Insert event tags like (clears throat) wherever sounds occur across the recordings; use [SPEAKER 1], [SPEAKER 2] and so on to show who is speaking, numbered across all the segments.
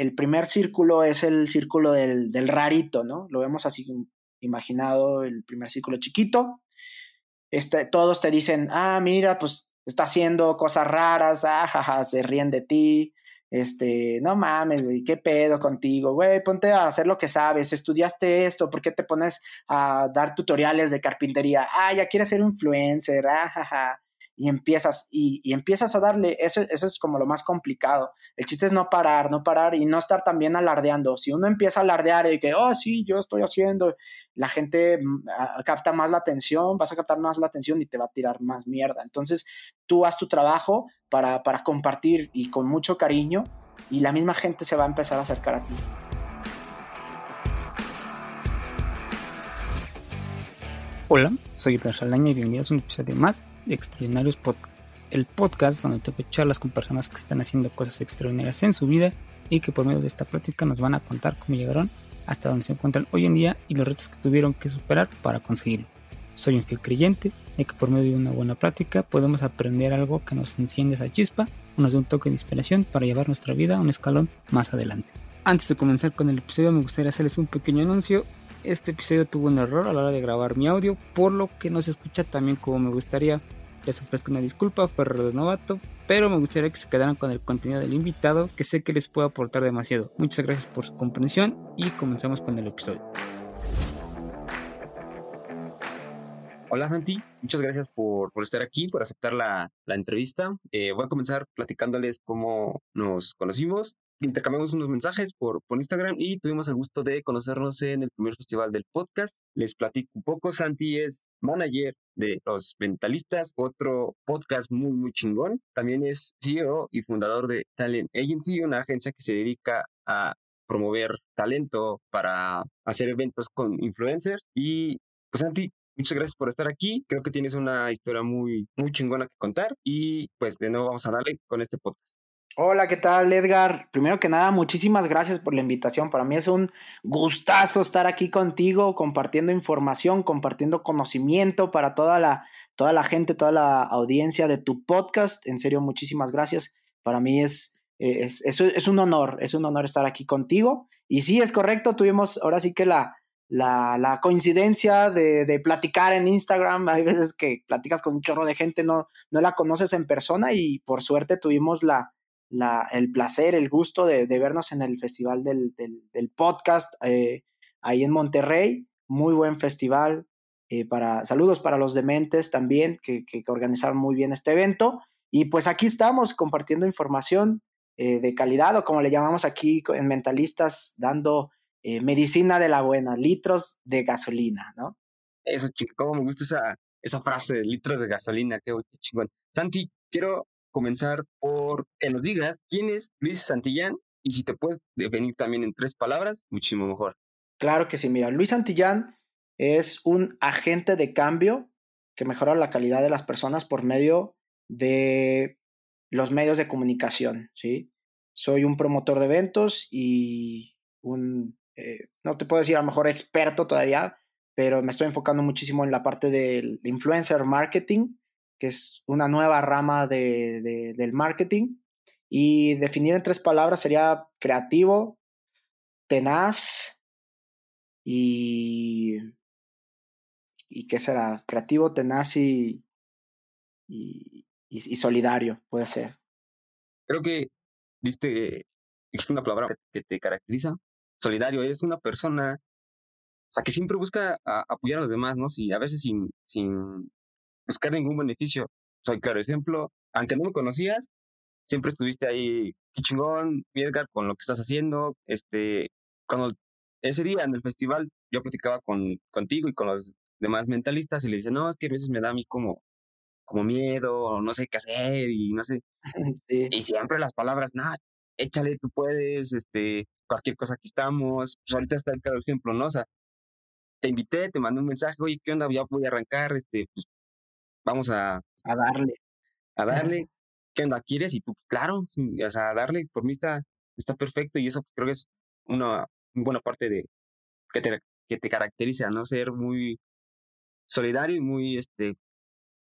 [SPEAKER 1] el primer círculo es el círculo del, del rarito, ¿no? Lo vemos así imaginado, el primer círculo chiquito. Este, todos te dicen, ah, mira, pues está haciendo cosas raras, ah, jaja, se ríen de ti, este, no mames, güey, qué pedo contigo, güey, ponte a hacer lo que sabes, estudiaste esto, ¿por qué te pones a dar tutoriales de carpintería? Ah, ya quieres ser influencer, ah, jaja y empiezas, y, empiezas a darle, eso, eso, es como lo más complicado. El chiste es no parar, no parar y no estar también alardeando. Si uno empieza a alardear y que, oh, sí, yo estoy haciendo, la gente mm, capta más la atención, vas a captar más la atención y te va a tirar más mierda. Entonces, tú haz tu trabajo para, compartir y con mucho cariño y la misma gente se va a empezar a acercar a ti.
[SPEAKER 2] Hola, soy Edgar Saldaña y bienvenidos a un episodio más Extraordinarios Podcast, el podcast donde tengo charlas con personas que están haciendo cosas extraordinarias en su vida y que por medio de esta práctica nos van a contar cómo llegaron hasta donde se encuentran hoy en día y los retos que tuvieron que superar para conseguirlo. Soy un fiel creyente de que por medio de una buena práctica podemos aprender algo que nos enciende esa chispa o nos dé un toque de inspiración para llevar nuestra vida a un escalón más adelante. Antes de comenzar con el episodio me gustaría hacerles un pequeño anuncio este episodio tuvo un error a la hora de grabar mi audio, por lo que no se escucha tan bien como me gustaría. Les ofrezco una disculpa, fue error de novato, pero me gustaría que se quedaran con el contenido del invitado, que sé que les puede aportar demasiado. Muchas gracias por su comprensión y comenzamos con el episodio.
[SPEAKER 3] Hola Santi, muchas gracias por, estar aquí, por aceptar la, entrevista. Eh, voy a comenzar platicándoles cómo nos conocimos intercambiamos unos mensajes por, por Instagram y tuvimos el gusto de conocernos en el primer festival del podcast. Les platico un poco, Santi es manager de Los Mentalistas, otro podcast muy, muy chingón. También es CEO y fundador de Talent Agency, una agencia que se dedica a promover talento para hacer eventos con influencers. Y pues Santi, Muchas gracias por estar aquí. Creo que tienes una historia muy, muy chingona que contar. Y pues de nuevo vamos a darle con este podcast.
[SPEAKER 1] Hola, ¿qué tal, Edgar? Primero que nada, muchísimas gracias por la invitación. Para mí es un gustazo estar aquí contigo, compartiendo información, compartiendo conocimiento para toda la, toda la gente, toda la audiencia de tu podcast. En serio, muchísimas gracias. Para mí es, es, es, un honor, es un honor estar aquí contigo. Y sí, es correcto, tuvimos ahora sí que la, la, la coincidencia de, de, platicar en Instagram. Hay veces que platicas con un chorro de gente, no, no la conoces en persona y por suerte tuvimos la el placer, el gusto de, vernos en el festival del, podcast eh, ahí en Monterrey. Muy buen festival. Eh, para, saludos para los dementes también, que, organizaron muy bien este evento. Y pues aquí estamos compartiendo información eh, de calidad, o como le llamamos aquí en Mentalistas, dando medicina de la buena, litros de gasolina, ¿no?
[SPEAKER 3] Eso, chico, me gusta esa, esa frase, litros de gasolina, qué chingón. Santi, quiero comenzar por que nos digas quién es Luis Santillán y si te puedes definir también en tres palabras, muchísimo mejor.
[SPEAKER 1] Claro que sí, mira, Luis Santillán es un agente de cambio que mejora la calidad de las personas por medio de los medios de comunicación, ¿sí? Soy un promotor de eventos y un, eh, no te puedo decir a lo mejor experto todavía, pero me estoy enfocando muchísimo en la parte del influencer marketing que es una nueva rama de, del marketing. Y definir en tres palabras sería creativo, tenaz y... ¿Y qué será? Creativo, tenaz y, y, solidario, puede ser.
[SPEAKER 3] Creo que, viste, es una palabra que te caracteriza. Solidario es una persona, o sea, que siempre busca apoyar a los demás, ¿no? Si a veces sin buscar ningún beneficio. Soy claro ejemplo, aunque no me conocías, siempre estuviste ahí, qué chingón, Edgar, con lo que estás haciendo. Este, cuando ese día en el festival yo platicaba con, contigo y con los demás mentalistas y le dice, no, es que a veces me da a mí como, como miedo, no sé qué hacer y no sé. (laughs) Y siempre las palabras, no, échale, tú puedes, este, cualquier cosa aquí estamos. Pues ahorita está el claro ejemplo, ¿no? O sea, te invité, te mandé un mensaje, oye, ¿qué onda? Ya voy a arrancar, este, pues vamos a,
[SPEAKER 1] a darle.
[SPEAKER 3] A (laughs) darle. ¿Qué onda? ¿Quieres? Y tú, claro, o sea, a darle, por mí está, está perfecto y eso creo que es una, buena parte de que te, que te caracteriza, ¿no? Ser muy solidario y muy, este,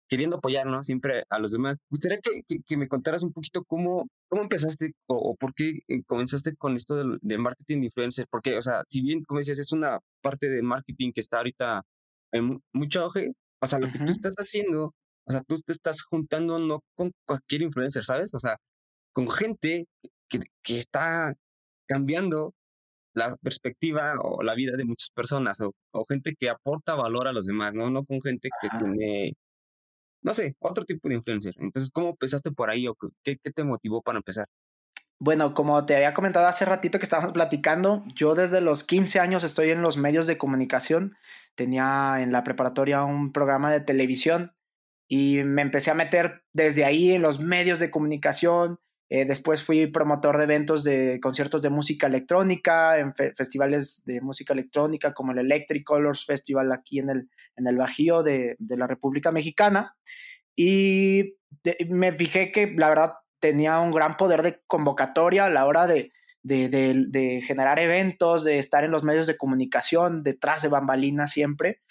[SPEAKER 3] queriendo apoyar, ¿no? Siempre a los demás. Me gustaría que, que, me contaras un poquito cómo, cómo empezaste o, por qué eh, comenzaste con esto del, marketing de influencer. Porque, o sea, si bien, como dices, es una parte de marketing que está ahorita en mucho auge, o sea, lo que tú estás haciendo, o sea, tú te estás juntando no con cualquier influencer, ¿sabes? O sea, con gente que, que está cambiando la perspectiva o la vida de muchas personas o, gente que aporta valor a los demás, ¿no? No con gente que tiene, no sé, otro tipo de influencer. Entonces, ¿cómo empezaste por ahí o qué, qué te motivó para empezar?
[SPEAKER 1] Bueno, como te había comentado hace ratito que estábamos platicando, yo desde los 15 años estoy en los medios de comunicación. Tenía en la preparatoria un programa de televisión y me empecé a meter desde ahí en los medios de comunicación, eh, después fui promotor de eventos de conciertos de música electrónica, en festivales de música electrónica como el Electric Colors Festival aquí en el, en el Bajío de, la República Mexicana. Y me fijé que la verdad tenía un gran poder de convocatoria a la hora de, generar eventos, de estar en los medios de comunicación, detrás de bambalinas siempre.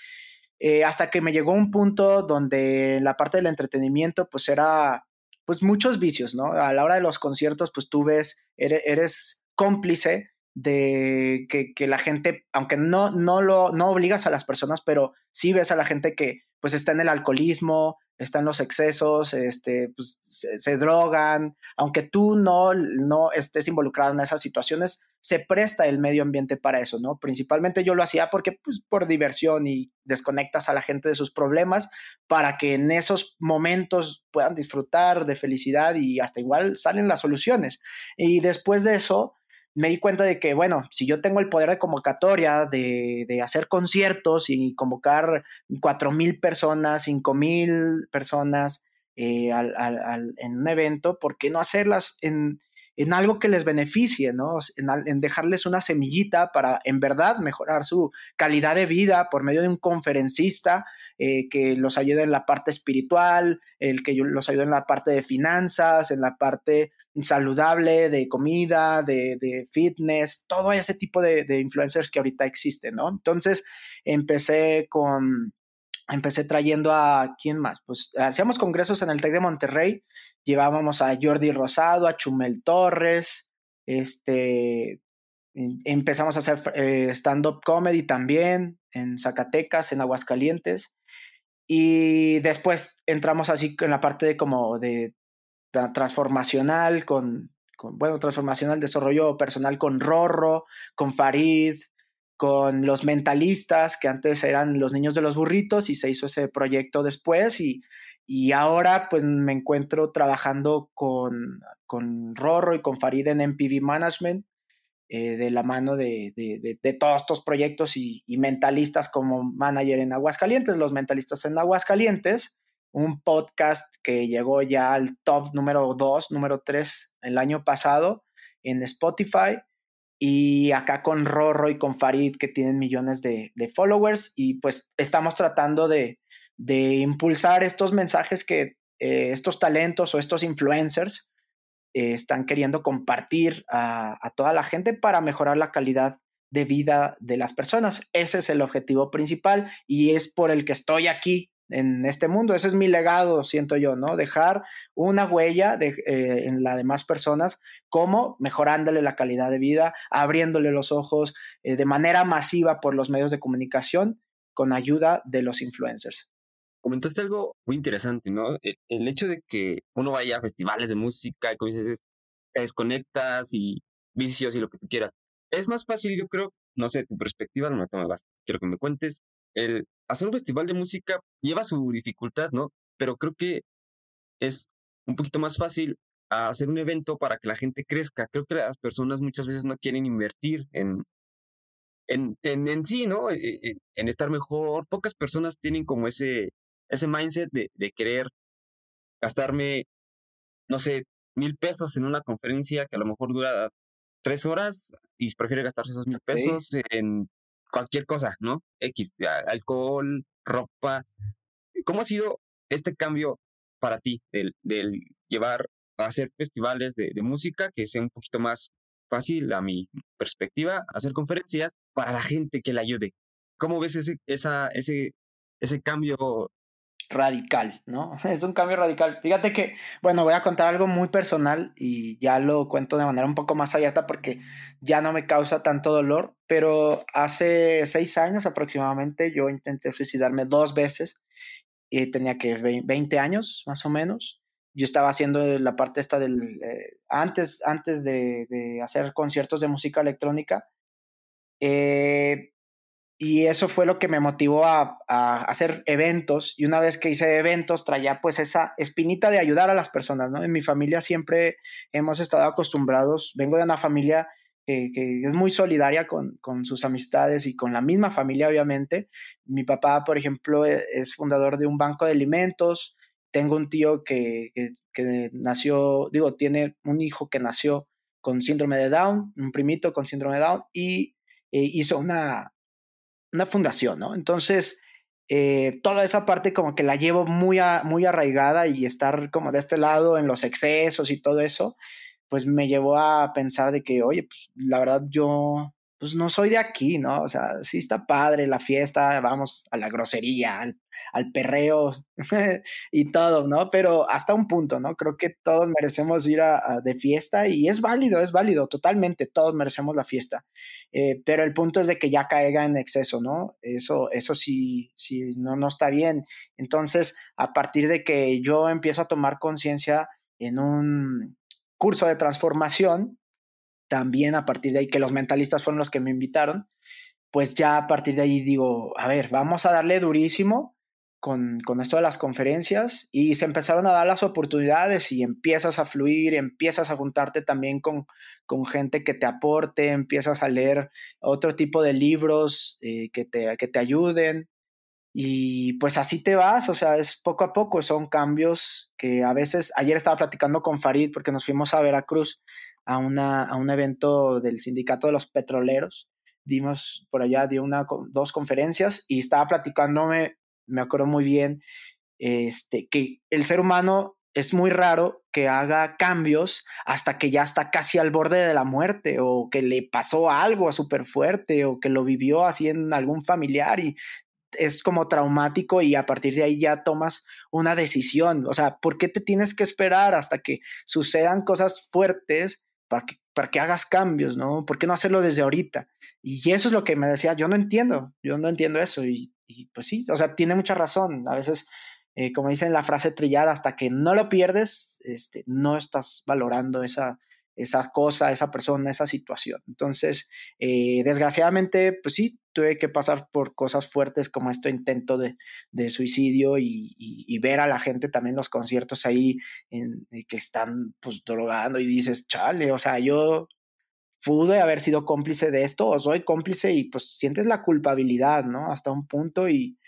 [SPEAKER 1] Eh, hasta que me llegó un punto donde la parte del entretenimiento pues era pues muchos vicios, ¿no? A la hora de los conciertos, pues tú ves, eres, cómplice de que, que, la gente, aunque no, no lo no obligas a las personas, pero sí ves a la gente que pues está en el alcoholismo, están los excesos, este, pues, se, drogan, aunque tú no, no estés involucrado en esas situaciones, se presta el medio ambiente para eso, ¿no? Principalmente yo lo hacía porque, pues, por diversión y desconectas a la gente de sus problemas para que en esos momentos puedan disfrutar de felicidad y hasta igual salen las soluciones. Y después de eso, me di cuenta de que, bueno, si yo tengo el poder de convocatoria, de, de hacer conciertos y convocar mil personas, mil personas eh, en un evento, ¿por qué no hacerlas en, en algo que les beneficie, ¿no? En, dejarles una semillita para en verdad mejorar su calidad de vida por medio de un conferencista eh, que los ayude en la parte espiritual, el que los ayude en la parte de finanzas, en la parte saludable, de comida, de, fitness, todo ese tipo de, de influencers que ahorita existen, ¿no? Entonces empecé con empecé trayendo a quién más, pues hacíamos congresos en el TEC de Monterrey, llevábamos a Jordi Rosado, a Chumel Torres, este, empezamos a hacer eh, stand-up comedy también en Zacatecas, en Aguascalientes, y después entramos así en la parte de como de transformacional con, con bueno, transformacional, desarrollo personal con Rorro, con Farid, con los mentalistas, que antes eran los niños de los burritos y se hizo ese proyecto después y, y ahora pues me encuentro trabajando con, con Rorro y con Farid en MPV Management eh, de la mano de, de, todos estos proyectos y, y, mentalistas como manager en Aguascalientes, los mentalistas en Aguascalientes, un podcast que llegó ya al top número 2, número 3 el año pasado en Spotify y acá con Rorro y con Farid que tienen millones de, followers y pues estamos tratando de, impulsar estos mensajes que eh, estos talentos o estos influencers eh, están queriendo compartir a, a, toda la gente para mejorar la calidad de vida de las personas. Ese es el objetivo principal y es por el que estoy aquí en este mundo. Ese es mi legado, siento yo, ¿no? Dejar una huella de, eh, en las demás personas, como mejorándole la calidad de vida, abriéndole los ojos eh, de manera masiva por los medios de comunicación con ayuda de los influencers.
[SPEAKER 3] Comentaste algo muy interesante, ¿no? E, el, hecho de que uno vaya a festivales de música, y dices, te desconectas y vicios y lo que tú quieras. Es más fácil, yo creo, no sé, tu perspectiva, no me vas, quiero que me cuentes, el hacer un festival de música lleva su dificultad, ¿no? Pero creo que es un poquito más fácil hacer un evento para que la gente crezca. Creo que las personas muchas veces no quieren invertir en, en, en, sí, ¿no? En, e, e, en, estar mejor. Pocas personas tienen como ese, ese mindset de, de querer gastarme, no sé, mil pesos en una conferencia que a lo mejor dura tres horas y prefiere gastarse esos mil pesos en cualquier cosa, ¿no? X, alcohol, ropa. ¿Cómo ha sido este cambio para ti del, llevar a hacer festivales de, música que sea un poquito más fácil a mi perspectiva, hacer conferencias para la gente que le ayude? ¿Cómo ves ese, esa, ese, ese cambio
[SPEAKER 1] radical, ¿no? (laughs) Es un cambio radical. Fíjate que, bueno, voy a contar algo muy personal y ya lo cuento de manera un poco más abierta porque ya no me causa tanto dolor, pero hace seis años aproximadamente yo intenté suicidarme dos veces y tenía que 20 años más o menos. Yo estaba haciendo la parte esta del, eh, antes, antes de, de, hacer conciertos de música electrónica, eh, y eso fue lo que me motivó a, hacer eventos. Y una vez que hice eventos, traía pues esa espinita de ayudar a las personas, ¿no? En mi familia siempre hemos estado acostumbrados, vengo de una familia que, es muy solidaria con, sus amistades y con la misma familia, obviamente. Mi papá, por ejemplo, e, es fundador de un banco de alimentos. Tengo un tío que, que nació, digo, tiene un hijo que nació con síndrome de Down, un primito con síndrome de Down, y eh, hizo una, una fundación, ¿no? Entonces, eh, toda esa parte como que la llevo muy, muy arraigada y estar como de este lado en los excesos y todo eso, pues me llevó a pensar de que, oye, pues la verdad yo pues no soy de aquí, ¿no? O sea, sí está padre la fiesta, vamos a la grosería, al, perreo (laughs) y todo, ¿no? Pero hasta un punto, ¿no? Creo que todos merecemos ir a, de fiesta y es válido, es válido, totalmente, todos merecemos la fiesta. Eh, pero el punto es de que ya caiga en exceso, ¿no? Eso, eso sí, sí, no, no está bien. Entonces, a partir de que yo empiezo a tomar conciencia en un curso de transformación, también a partir de ahí, que los mentalistas fueron los que me invitaron, pues ya a partir de ahí digo, a ver, vamos a darle durísimo con, con, esto de las conferencias y se empezaron a dar las oportunidades y empiezas a fluir, empiezas a juntarte también con, con gente que te aporte, empiezas a leer otro tipo de libros eh, que, te, que te ayuden y pues así te vas, o sea, es poco a poco, son cambios que a veces, ayer estaba platicando con Farid porque nos fuimos a Veracruz a, una, a un evento del sindicato de los petroleros. Dimos por allá, dio una, dos conferencias y estaba platicándome, me acuerdo muy bien, este, que el ser humano es muy raro que haga cambios hasta que ya está casi al borde de la muerte o que le pasó algo súper fuerte o que lo vivió así en algún familiar y es como traumático y a partir de ahí ya tomas una decisión. O sea, ¿por qué te tienes que esperar hasta que sucedan cosas fuertes para que, hagas cambios, ¿no? ¿Por qué no hacerlo desde ahorita? Y eso es lo que me decía, yo no entiendo, yo no entiendo eso. Y, pues sí, o sea, tiene mucha razón. A veces, eh, como dicen la frase trillada, hasta que no lo pierdes, este, no estás valorando esa, esa cosa, esa persona, esa situación. Entonces, eh, desgraciadamente, pues sí, tuve que pasar por cosas fuertes como este intento de, de suicidio y, y, ver a la gente también los conciertos ahí en, que están pues drogando y dices, chale, o sea, yo pude haber sido cómplice de esto o soy cómplice y pues sientes la culpabilidad, ¿no? Hasta un punto y,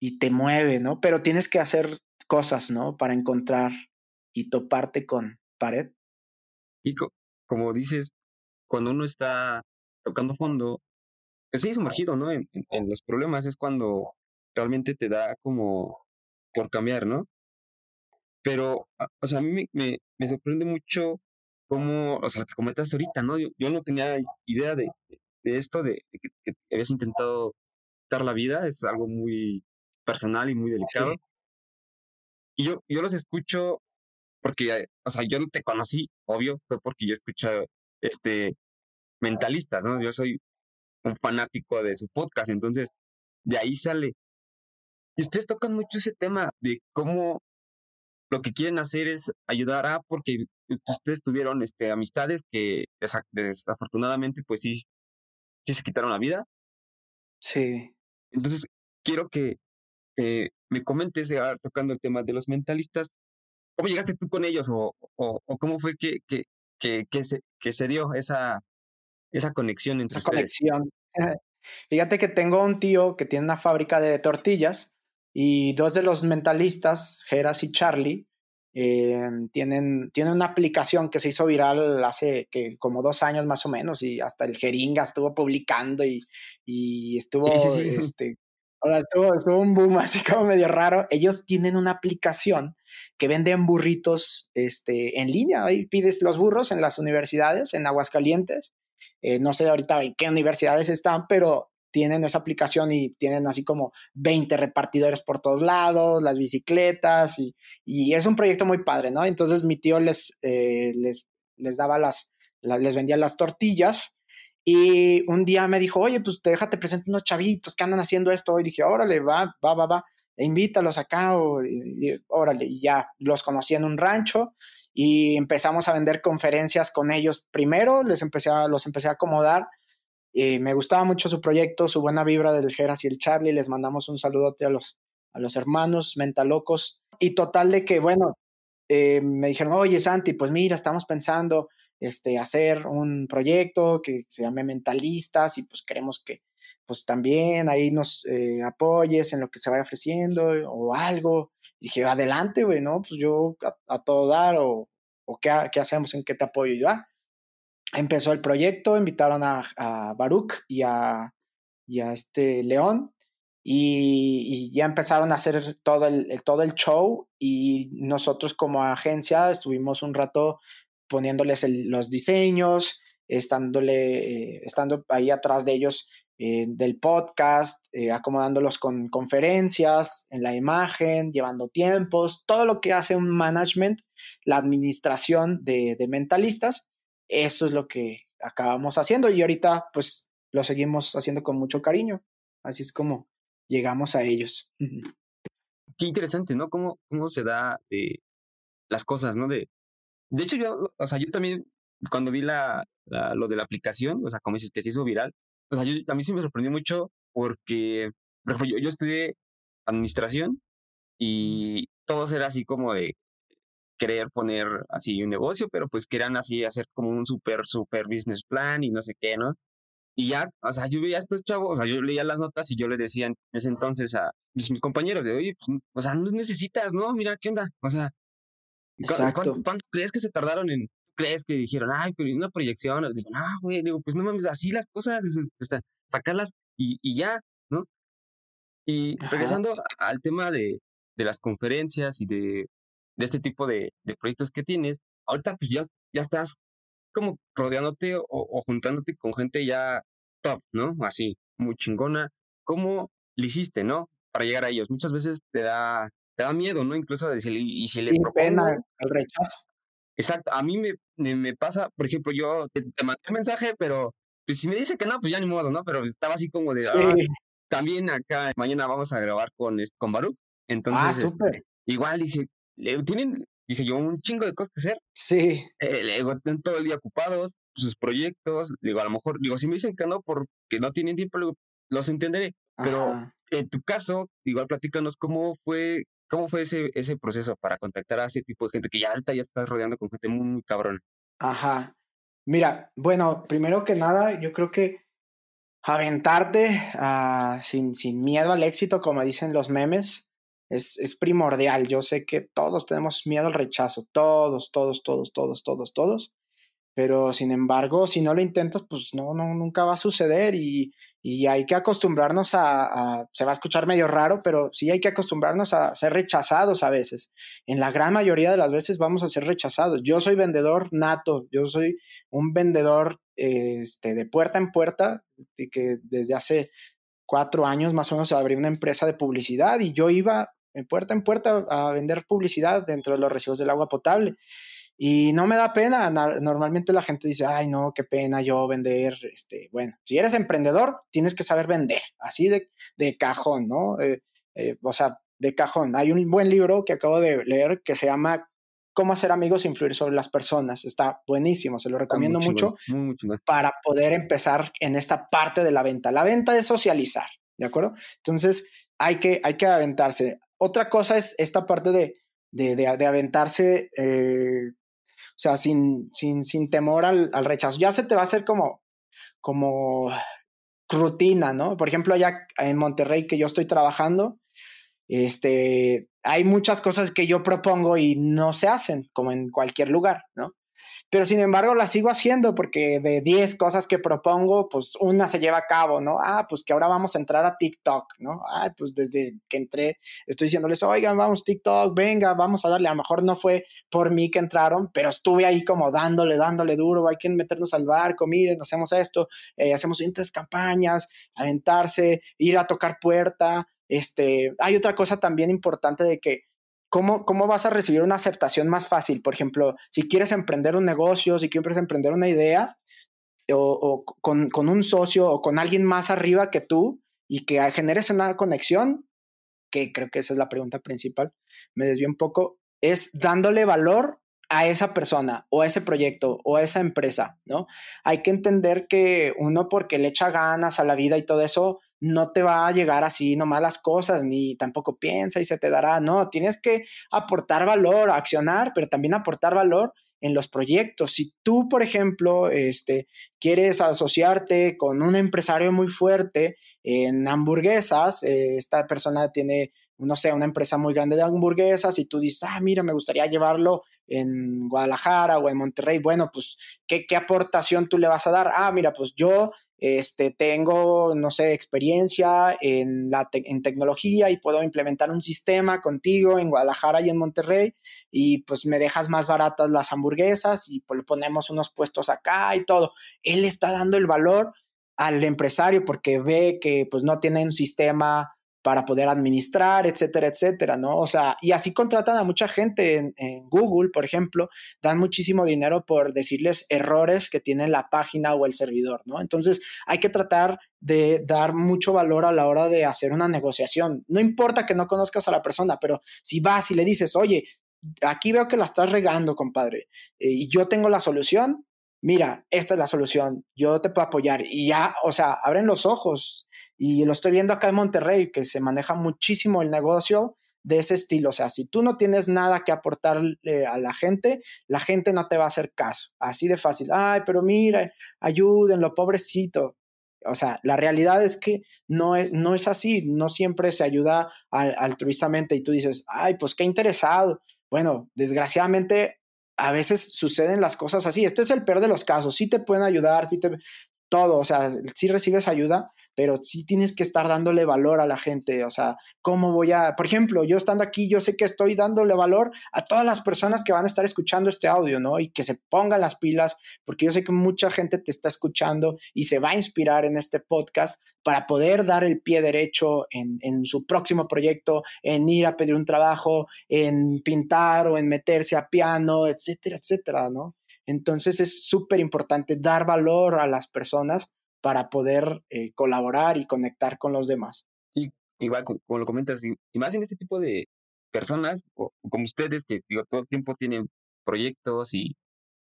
[SPEAKER 1] y te mueve, ¿no? Pero tienes que hacer cosas, ¿no? Para encontrar y toparte con pared.
[SPEAKER 3] Y como dices, cuando uno está tocando fondo, pues sí, sumergido, ¿no? En, en, los problemas es cuando realmente te da como por cambiar, ¿no? Pero, o sea, a mí me, me, sorprende mucho cómo, o sea, lo que comentaste ahorita, ¿no? Yo, yo no tenía idea de, de esto, de, que, habías intentado dar la vida, es algo muy personal y muy delicado. Y yo, yo los escucho porque, o sea, yo no te conocí, obvio, fue porque yo escuché este, mentalistas, ¿no? Yo soy un fanático de su podcast, entonces, de ahí sale. Y ustedes tocan mucho ese tema de cómo lo que quieren hacer es ayudar a, porque ustedes tuvieron este, amistades que desafortunadamente, pues sí, sí se quitaron la vida.
[SPEAKER 1] Sí.
[SPEAKER 3] Entonces, quiero que eh, me comentes, ahora tocando el tema de los mentalistas, ¿Cómo llegaste tú con ellos o, o, cómo fue que, que, que, que, se, que se dio esa, esa conexión entre esa
[SPEAKER 1] conexión. Fíjate que tengo un tío que tiene una fábrica de tortillas y dos de los mentalistas, Geras y Charlie, eh, tienen, tienen una aplicación que se hizo viral hace que como dos años más o menos y hasta el Jeringa estuvo publicando y, y estuvo Este, o sea, estuvo, un boom así (laughs) como medio raro. Ellos tienen una aplicación que venden burritos este, en línea. Ahí pides los burros en las universidades, en Aguascalientes. Eh, no sé ahorita en qué universidades están, pero tienen esa aplicación y tienen así como 20 repartidores por todos lados, las bicicletas y, y es un proyecto muy padre, ¿no? Entonces mi tío les, eh, les, les daba las, les vendía las tortillas y un día me dijo, oye, pues te déjate presento unos chavitos que andan haciendo esto. Y dije, órale, va, va, va, va, e invítalos acá, o, y, órale, y ya los conocí en un rancho y empezamos a vender conferencias con ellos. Primero les empecé a, los empecé a acomodar. Y me gustaba mucho su proyecto, su buena vibra del Geras y el Charlie. Les mandamos un saludote a los, a los hermanos mentalocos. Y total de que, bueno, eh, me dijeron, oye Santi, pues mira, estamos pensando este, hacer un proyecto que se llame Mentalistas y pues queremos que pues también ahí nos eh, apoyes en lo que se vaya ofreciendo o algo. Y dije, adelante, güey, ¿no? Pues yo a, todo dar o, o ¿qué, ¿qué, hacemos, en qué te apoyo yo. Ah, empezó el proyecto, invitaron a, a Baruch y a, este León y, ya empezaron a hacer todo el, todo el show y nosotros como agencia estuvimos un rato poniéndoles los diseños, eh, estando ahí atrás de ellos eh, del podcast, eh, acomodándolos con conferencias, en la imagen, llevando tiempos, todo lo que hace un management, la administración de, de mentalistas, eso es lo que acabamos haciendo y ahorita pues lo seguimos haciendo con mucho cariño. Así es como llegamos a ellos.
[SPEAKER 3] Qué interesante, ¿no? Cómo, cómo se da las cosas, ¿no? De, de hecho, yo, o sea, yo también, cuando vi la, lo de la aplicación, o sea, como dices que se hizo viral, o sea, yo, a mí sí me sorprendió mucho porque, por ejemplo, yo, yo estudié administración y todo era así como de querer poner así un negocio, pero pues querían así hacer como un super, super business plan y no sé qué, ¿no? Y ya, o sea, yo veía a estos chavos, o sea, yo leía las notas y yo le decía en ese entonces a mis, mis compañeros de, oye, pues, o sea, no necesitas, ¿no? Mira, ¿qué onda? O sea, Exacto. ¿Cuánto, crees que se tardaron en, crees que dijeron, ay, pero una proyección? Digo, no, güey, digo, pues no mames, así las cosas, sacarlas y, y ya, ¿no? Y regresando al tema de, de las conferencias y de, de este tipo de, de, proyectos que tienes, ahorita pues ya, ya estás como rodeándote o, o, juntándote con gente ya top, ¿no? Así, muy chingona. ¿Cómo le hiciste, no? Para llegar a ellos. Muchas veces te da te da miedo, ¿no? Incluso de decir, y si le
[SPEAKER 1] propongo... pena el rechazo.
[SPEAKER 3] Exacto, a mí me, me, pasa, por ejemplo, yo te, mandé un mensaje, pero pues, si me dice que no, pues ya ni modo, ¿no? Pero estaba así como de, ah, también acá mañana vamos a grabar con, con Baruch. Ah, Entonces, ah, súper. igual dije, tienen, dije yo, un chingo de cosas que hacer.
[SPEAKER 1] Sí.
[SPEAKER 3] Eh, digo, están todo el día ocupados, sus proyectos, digo, a lo mejor, digo, si me dicen que no porque no tienen tiempo, los entenderé. Pero en tu caso, igual platícanos cómo fue ¿Cómo fue ese, ese proceso para contactar a ese tipo de gente que ya ahorita ya estás rodeando con gente muy, muy cabrón?
[SPEAKER 1] Ajá. Mira, bueno, primero que nada, yo creo que aventarte uh, sin, sin miedo al éxito, como dicen los memes, es, es primordial. Yo sé que todos tenemos miedo al rechazo, todos, todos, todos, todos, todos, todos. Pero sin embargo, si no lo intentas, pues no, no, nunca va a suceder y, y hay que acostumbrarnos a, se va a escuchar medio raro, pero sí hay que acostumbrarnos a ser rechazados a veces. En la gran mayoría de las veces vamos a ser rechazados. Yo soy vendedor nato, yo soy un vendedor este, de puerta en puerta, que desde hace cuatro años más o menos abrí una empresa de publicidad y yo iba de puerta en puerta a vender publicidad dentro de los recibos del agua potable. Y no me da pena, normalmente la gente dice, ay, no, qué pena yo vender, este, bueno, si eres emprendedor, tienes que saber vender, así de, de cajón, ¿no? Eh, eh, o sea, de cajón. Hay un buen libro que acabo de leer que se llama Cómo hacer amigos e influir sobre las personas. Está buenísimo, se lo recomiendo mucho para poder empezar en esta parte de la venta. La venta es socializar, ¿de acuerdo? Entonces, hay que, hay que aventarse. Otra cosa es esta parte de, de, de, aventarse eh, o sea, sin, sin, sin temor al, al, rechazo. Ya se te va a hacer como, como rutina, ¿no? Por ejemplo, allá en Monterrey que yo estoy trabajando, este, hay muchas cosas que yo propongo y no se hacen, como en cualquier lugar, ¿no? Pero sin embargo la sigo haciendo porque de 10 cosas que propongo, pues una se lleva a cabo, ¿no? Ah, pues que ahora vamos a entrar a TikTok, ¿no? Ah, pues desde que entré estoy diciéndoles, oigan, vamos TikTok, venga, vamos a darle, a lo mejor no fue por mí que entraron, pero estuve ahí como dándole, dándole duro, hay que meternos al barco, miren, hacemos esto, eh, hacemos siguientes campañas, aventarse, ir a tocar puerta, este, hay otra cosa también importante de que ¿Cómo, ¿cómo, vas a recibir una aceptación más fácil? Por ejemplo, si quieres emprender un negocio, si quieres emprender una idea, o, con, con, un socio o con alguien más arriba que tú y que generes una conexión, que creo que esa es la pregunta principal, me desvío un poco, es dándole valor a esa persona o a ese proyecto o a esa empresa, ¿no? Hay que entender que uno porque le echa ganas a la vida y todo eso, no te va a llegar así nomás las cosas, ni tampoco piensa y se te dará, no, tienes que aportar valor, accionar, pero también aportar valor en los proyectos. Si tú, por ejemplo, este, quieres asociarte con un empresario muy fuerte en hamburguesas, eh, esta persona tiene, no sé, una empresa muy grande de hamburguesas y tú dices, ah, mira, me gustaría llevarlo en Guadalajara o en Monterrey, bueno, pues, ¿qué, qué aportación tú le vas a dar? Ah, mira, pues yo este, tengo, no sé, experiencia en, la en tecnología y puedo implementar un sistema contigo en Guadalajara y en Monterrey y pues me dejas más baratas las hamburguesas y pues ponemos unos puestos acá y todo. Él está dando el valor al empresario porque ve que pues no tiene un sistema para poder administrar, etcétera, etcétera, ¿no? O sea, y así contratan a mucha gente en, Google, por ejemplo, dan muchísimo dinero por decirles errores que tiene la página o el servidor, ¿no? Entonces, hay que tratar de dar mucho valor a la hora de hacer una negociación. No importa que no conozcas a la persona, pero si vas y le dices, oye, aquí veo que la estás regando, compadre, eh, y yo tengo la solución, mira, esta es la solución, yo te puedo apoyar. Y ya, o sea, abren los ojos. Y lo estoy viendo acá en Monterrey, que se maneja muchísimo el negocio de ese estilo. O sea, si tú no tienes nada que aportarle a la gente, la gente no te va a hacer caso. Así de fácil. Ay, pero mira, ayúdenlo, pobrecito. O sea, la realidad es que no es, no es así. No siempre se ayuda altruistamente y tú dices, ay, pues qué interesado. Bueno, desgraciadamente a veces suceden las cosas así. Este es el peor de los casos. Sí te pueden ayudar, sí te todo, o sea, sí recibes ayuda, pero sí tienes que estar dándole valor a la gente, o sea, ¿cómo voy a, por ejemplo, yo estando aquí, yo sé que estoy dándole valor a todas las personas que van a estar escuchando este audio, ¿no? Y que se pongan las pilas, porque yo sé que mucha gente te está escuchando y se va a inspirar en este podcast para poder dar el pie derecho en, su próximo proyecto, en ir a pedir un trabajo, en pintar o en meterse a piano, etcétera, etcétera, ¿no? Entonces es súper importante dar valor a las personas para poder eh, colaborar y conectar con los demás.
[SPEAKER 3] Sí, igual como, lo comentas, y, más en este tipo de personas o, como ustedes que digo, todo el tiempo tienen proyectos y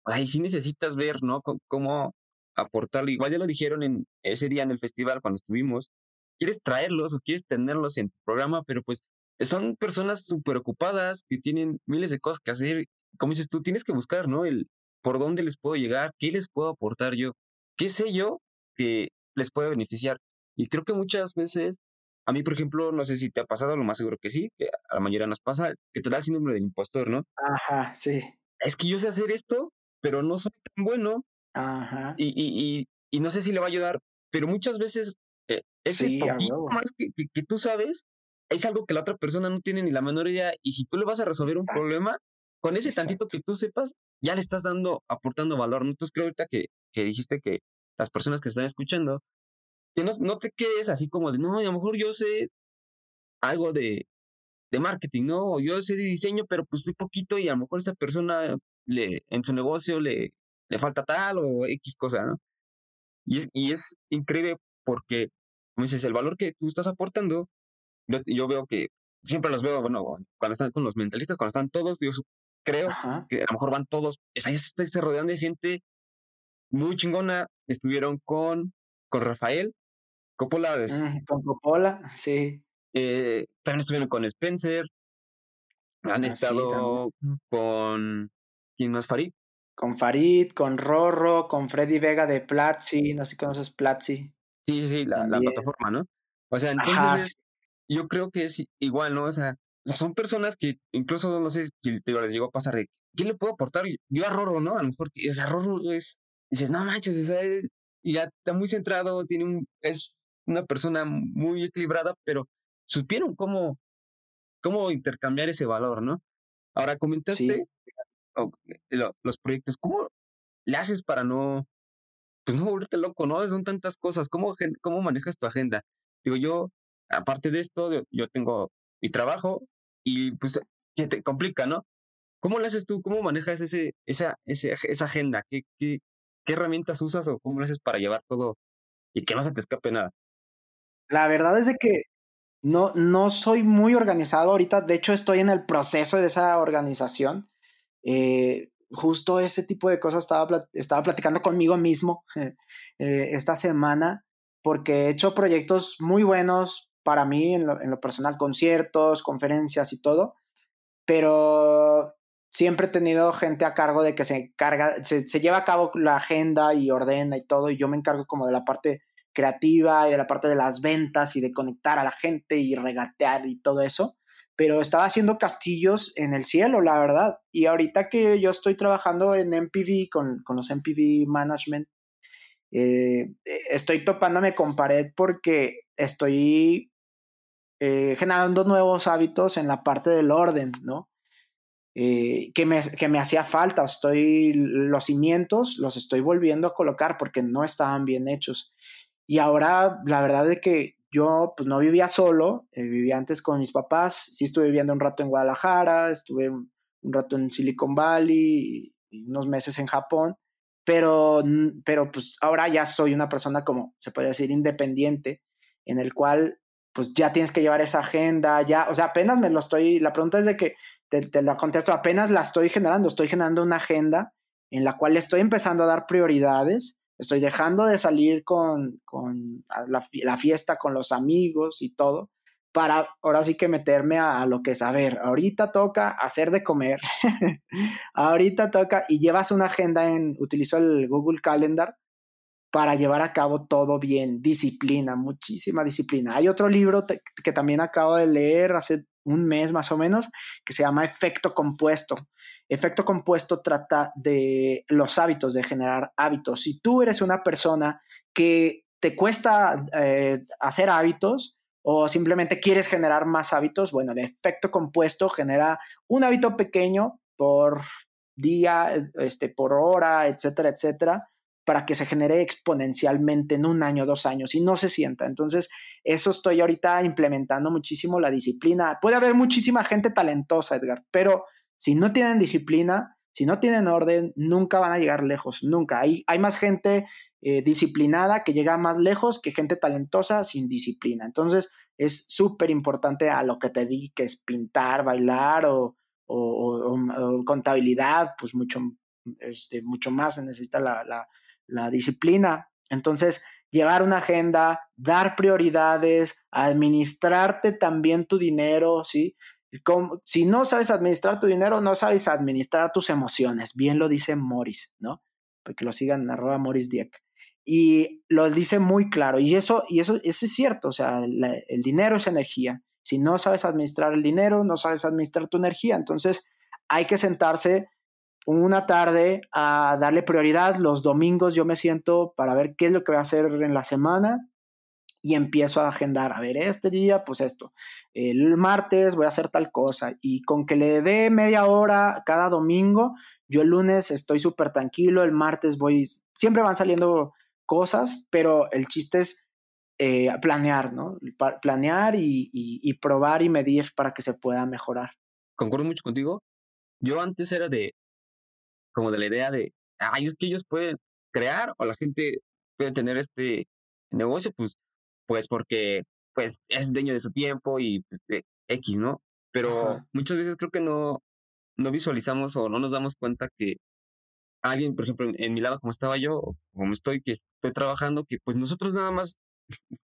[SPEAKER 3] ahí sí necesitas ver, ¿no? C cómo aportarlo. Igual ya lo dijeron en ese día en el festival cuando estuvimos, quieres traerlos o quieres tenerlos en tu programa, pero pues son personas súper ocupadas que tienen miles de cosas que hacer. Como dices tú, tienes que buscar, ¿no? El por dónde les puedo llegar, qué les puedo aportar yo, qué sé yo que les puede beneficiar. Y creo que muchas veces, a mí, por ejemplo, no sé si te ha pasado, lo más seguro que sí, que a la mayoría nos pasa, que te da el síndrome del impostor, ¿no?
[SPEAKER 1] Ajá, sí.
[SPEAKER 3] Es que yo sé hacer esto, pero no soy tan bueno.
[SPEAKER 1] Ajá.
[SPEAKER 3] Y, y, y, y no sé si le va a ayudar, pero muchas veces eh, ese poquito más que, que, tú sabes es algo que la otra persona no tiene ni la menor idea. Y si tú le vas a resolver un problema, con ese tantito que tú sepas, ya le estás dando, aportando valor. Entonces creo ahorita que, que dijiste que las personas que están escuchando, que no, no te quedes así como de, no, a lo mejor yo sé algo de, de marketing, ¿no? O yo sé de diseño, pero pues estoy poquito y a lo mejor esta persona le, en su negocio le, le falta tal o X cosa, ¿no? Y es, y es increíble porque, como dices, el valor que tú estás aportando, yo, yo veo que siempre los veo, bueno, cuando están con los mentalistas, cuando están todos, yo creo que a lo mejor van todos, ahí se, se rodean de gente muy chingona. Estuvieron con, con Rafael Coppola.
[SPEAKER 1] con Coppola, sí.
[SPEAKER 3] Eh, también estuvieron con Spencer. Han ah, estado con. ¿Quién más? Farid.
[SPEAKER 1] Con Farid, con Rorro, con Freddy Vega de Platzi. No sé si conoces Platzi.
[SPEAKER 3] Sí, sí, la, la plataforma, ¿no? O sea, entonces yo creo que es igual, ¿no? O sea, son personas que incluso, no sé si te les llegó a pasar de ¿qué le puedo aportar? Yo a Roro, ¿no? A lo mejor, o sea, Roro es, dices, no manches, o sea, y ya está muy centrado, tiene un, es una persona muy equilibrada, pero supieron cómo, cómo intercambiar ese valor, ¿no? Ahora comentaste los proyectos, ¿cómo le haces para no, pues no volverte loco, ¿no? Son tantas cosas, ¿cómo, cómo manejas tu agenda? Digo, yo, aparte de esto, yo tengo mi trabajo y pues se te complica, ¿no? ¿Cómo lo haces tú? ¿Cómo manejas ese, esa, esa agenda? ¿Qué, qué, ¿Qué herramientas usas o cómo lo haces para llevar todo y que no se te escape nada?
[SPEAKER 1] La verdad es de que no, no soy muy organizado ahorita, de hecho estoy en el proceso de esa organización. Eh, justo ese tipo de cosas estaba, estaba platicando conmigo mismo (laughs) eh, esta semana, porque he hecho proyectos muy buenos para mí en lo, en lo personal, conciertos, conferencias y todo, pero siempre he tenido gente a cargo de que se carga, se, lleva a cabo la agenda y ordena y todo, y yo me encargo como de la parte creativa y de la parte de las ventas y de conectar a la gente y regatear y todo eso, pero estaba haciendo castillos en el cielo, la verdad, y ahorita que yo estoy trabajando en MPV con, con los MPV Management, eh, estoy topándome con pared porque estoy eh, generando nuevos hábitos en la parte del orden, ¿no? Eh, que, me, que, me, hacía falta. Estoy, los cimientos los estoy volviendo a colocar porque no estaban bien hechos. Y ahora, la verdad es que yo pues no vivía solo, eh, vivía antes con mis papás, sí estuve viviendo un rato en Guadalajara, estuve un, rato en Silicon Valley y, unos meses en Japón, pero, pero pues ahora ya soy una persona como se puede decir independiente, en el cual pues ya tienes que llevar esa agenda, ya, o sea, apenas me lo estoy, la pregunta es de que te, la contesto, apenas la estoy generando, estoy generando una agenda en la cual estoy empezando a dar prioridades, estoy dejando de salir con, con la, fiesta con los amigos y todo, para ahora sí que meterme a, lo que es, a ver, ahorita toca hacer de comer, (laughs) ahorita toca, y llevas una agenda en, utilizo el Google Calendar para llevar a cabo todo bien, disciplina, muchísima disciplina. Hay otro libro que también acabo de leer hace un mes más o menos, que se llama Efecto Compuesto. Efecto Compuesto trata de los hábitos, de generar hábitos. Si tú eres una persona que te cuesta eh, hacer hábitos o simplemente quieres generar más hábitos, bueno, el efecto compuesto genera un hábito pequeño por día, este, por hora, etcétera, etcétera, para que se genere exponencialmente en un año, dos años y no se sienta. Entonces, eso estoy ahorita implementando muchísimo la disciplina. Puede haber muchísima gente talentosa, Edgar, pero si no tienen disciplina, si no tienen orden, nunca van a llegar lejos, nunca. Hay, hay más gente eh, disciplinada que llega más lejos que gente talentosa sin disciplina. Entonces, es súper importante a lo que te di, que es pintar, bailar o, contabilidad, pues mucho, este, mucho más se necesita la, la disciplina. Entonces, llevar una agenda, dar prioridades, administrarte también tu dinero, ¿sí? Si no sabes administrar tu dinero, no sabes administrar tus emociones. Bien lo dice Morris, ¿no? Porque lo sigan arroba Morris Dieck. Y lo dice muy claro. Y eso, y eso, eso es cierto. O sea, el dinero es energía. Si no sabes administrar el dinero, no sabes administrar tu energía. Entonces, hay que sentarse una tarde a darle prioridad. Los domingos yo me siento para ver qué es lo que voy a hacer en la semana y empiezo a agendar, a ver, este día, pues esto, el martes voy a hacer tal cosa y con que le dé media hora cada domingo, yo el lunes estoy súper tranquilo, el martes voy, siempre van saliendo cosas, pero el chiste es eh, planear, ¿no? planear y, y probar y medir para que se pueda mejorar.
[SPEAKER 3] Concuerdo mucho contigo. Yo antes era de, como de la idea de, ay, es que ellos pueden crear o la gente puede tener este negocio, pues, pues porque pues es dueño de su tiempo y pues, X, ¿no? Pero muchas veces creo que no, no visualizamos o no nos damos cuenta que alguien, por ejemplo, en, mi lado, como estaba yo, como estoy, que estoy trabajando, que pues nosotros nada más